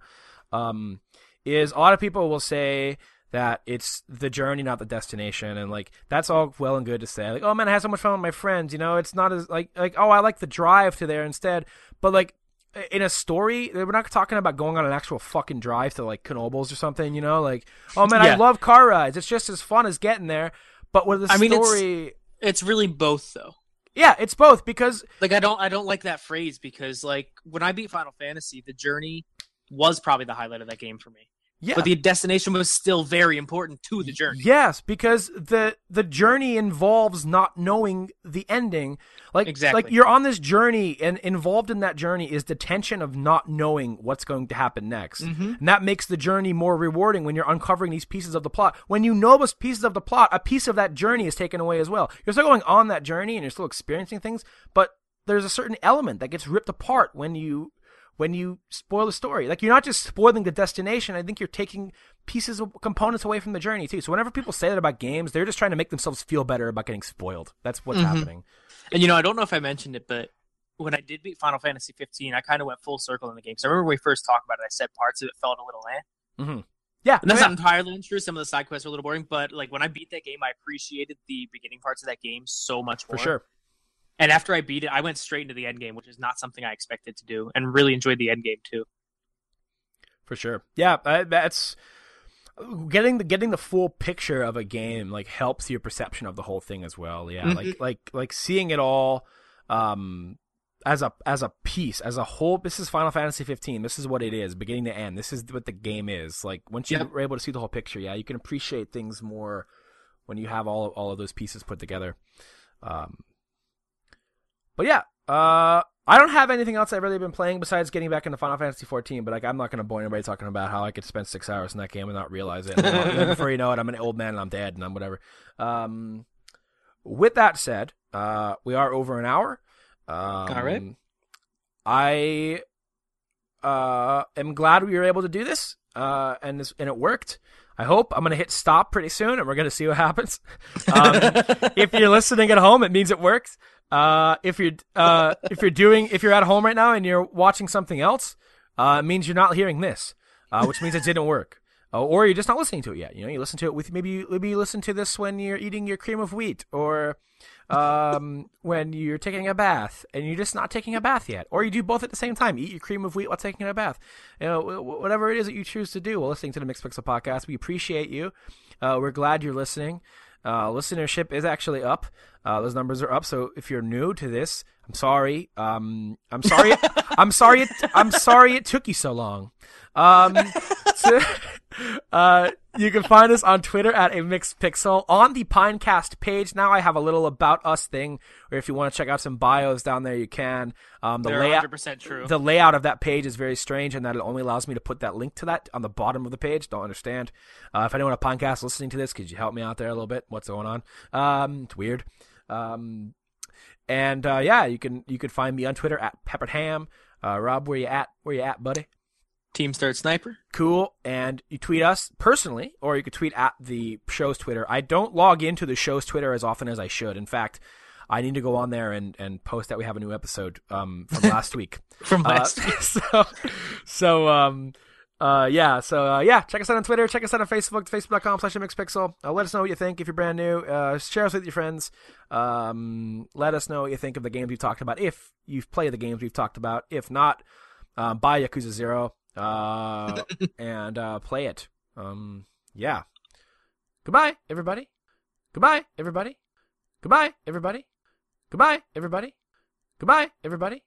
Um, is a lot of people will say that it's the journey, not the destination, and like that's all well and good to say. Like, oh man, I had so much fun with my friends. You know, it's not as like like oh, I like the drive to there instead. But like in a story, eh, we're not talking about going on an actual fucking drive to like Knoebels or something. You know, like oh man, I love car rides. It's just as fun as getting there. But with the I mean, it's- story, It's really both though. yeah, it's both because Like I don't I don't like that phrase because like when I beat Final Fantasy, the journey was probably the highlight of that game for me. Yeah, But the destination was still very important to the journey. Yes, because the the journey involves not knowing the ending. Like Exactly. like you're on this journey and involved in that journey is the tension of not knowing what's going to happen next. Mhm. And that makes the journey more rewarding when you're uncovering these pieces of the plot. When you know those pieces of the plot, a piece of that journey is taken away as well. You're still going on that journey and you're still experiencing things, but there's a certain element that gets ripped apart when you when you spoil the story. Like you're not just spoiling the destination. I think you're taking pieces of components away from the journey too. So whenever people say that about games, they're just trying to make themselves feel better about getting spoiled. That's what's Mhm. happening. And you know, I don't know if I mentioned it, but when I did beat Final Fantasy 15, I kind of went full circle in the game. So I remember when we first talked about it, I said parts of it felt a little eh. Mhm. Yeah, And that's yeah. not entirely untrue. Some of the side quests are a little boring, but like when I beat that game, I appreciated the beginning parts of that game so much more. for sure. And after I beat it, I went straight into the end game, which is not something I expected to do, and really enjoyed the end game too. For sure. Yeah, that's getting the getting the full picture of a game like helps your perception of the whole thing as well. Yeah, Mhm. like like like seeing it all um as a as a piece, as a whole. This is Final Fantasy 15. This is what it is, beginning to end. This is what the game is. Like once you're able to see the whole picture, yeah, you can appreciate things more when you have all all of those pieces put together. Um, but yeah, uh, I don't have anything else I've really been playing besides getting back into Final Fantasy 14. But like, I'm not going to bore anybody talking about how I could spend six hours in that game and not realize it. And before you know it, I'm an old man and I'm dead and I'm whatever. Um, with that said, uh, we are over an hour. Um, All right. I uh, am glad we were able to do this, uh, and this and it worked. I hope I'm gonna hit stop pretty soon, and we're gonna see what happens. Um, if you're listening at home, it means it works. Uh, if you're uh, if you're doing if you're at home right now and you're watching something else, uh, it means you're not hearing this, uh, which means it didn't work. Uh, or you're just not listening to it yet. You know, you listen to it with maybe you, maybe you listen to this when you're eating your cream of wheat, or um, when you're taking a bath and you're just not taking a bath yet, or you do both at the same time. Eat your cream of wheat while taking a bath. You know, wh- wh- whatever it is that you choose to do while listening to the Mixed Pixel podcast, we appreciate you. Uh, we're glad you're listening. Uh, listenership is actually up. Uh, those numbers are up. So if you're new to this, I'm sorry. Um, I'm sorry. I'm sorry. It, I'm sorry it took you so long. Um, so, uh, you can find us on Twitter at a mixed pixel on the Pinecast page. Now I have a little about us thing, or if you want to check out some bios down there, you can. Um, the They're layout, 100% true. the layout of that page is very strange and that it only allows me to put that link to that on the bottom of the page. Don't understand. Uh, if anyone at Pinecast listening to this, could you help me out there a little bit? What's going on? Um, it's weird. Um, and uh, yeah, you can you can find me on Twitter at Peppered Ham. Uh, Rob, where you at? Where you at, buddy? Team Start Sniper. Cool. And you tweet us personally, or you could tweet at the show's Twitter. I don't log into the show's Twitter as often as I should. In fact, I need to go on there and, and post that we have a new episode um, from last week. From Uh, last week. so, so um, uh, yeah, so uh, yeah, check us out on Twitter, check us out on Facebook, facebook.com slash mixpixel. Uh, let us know what you think if you're brand new. Uh, share us with your friends. Um, let us know what you think of the games we've talked about. If you've played the games we've talked about, if not, um, buy Yakuza Zero uh, and uh, play it. Um, yeah. Goodbye, everybody. Goodbye, everybody. Goodbye, everybody. Goodbye, everybody. Goodbye, everybody.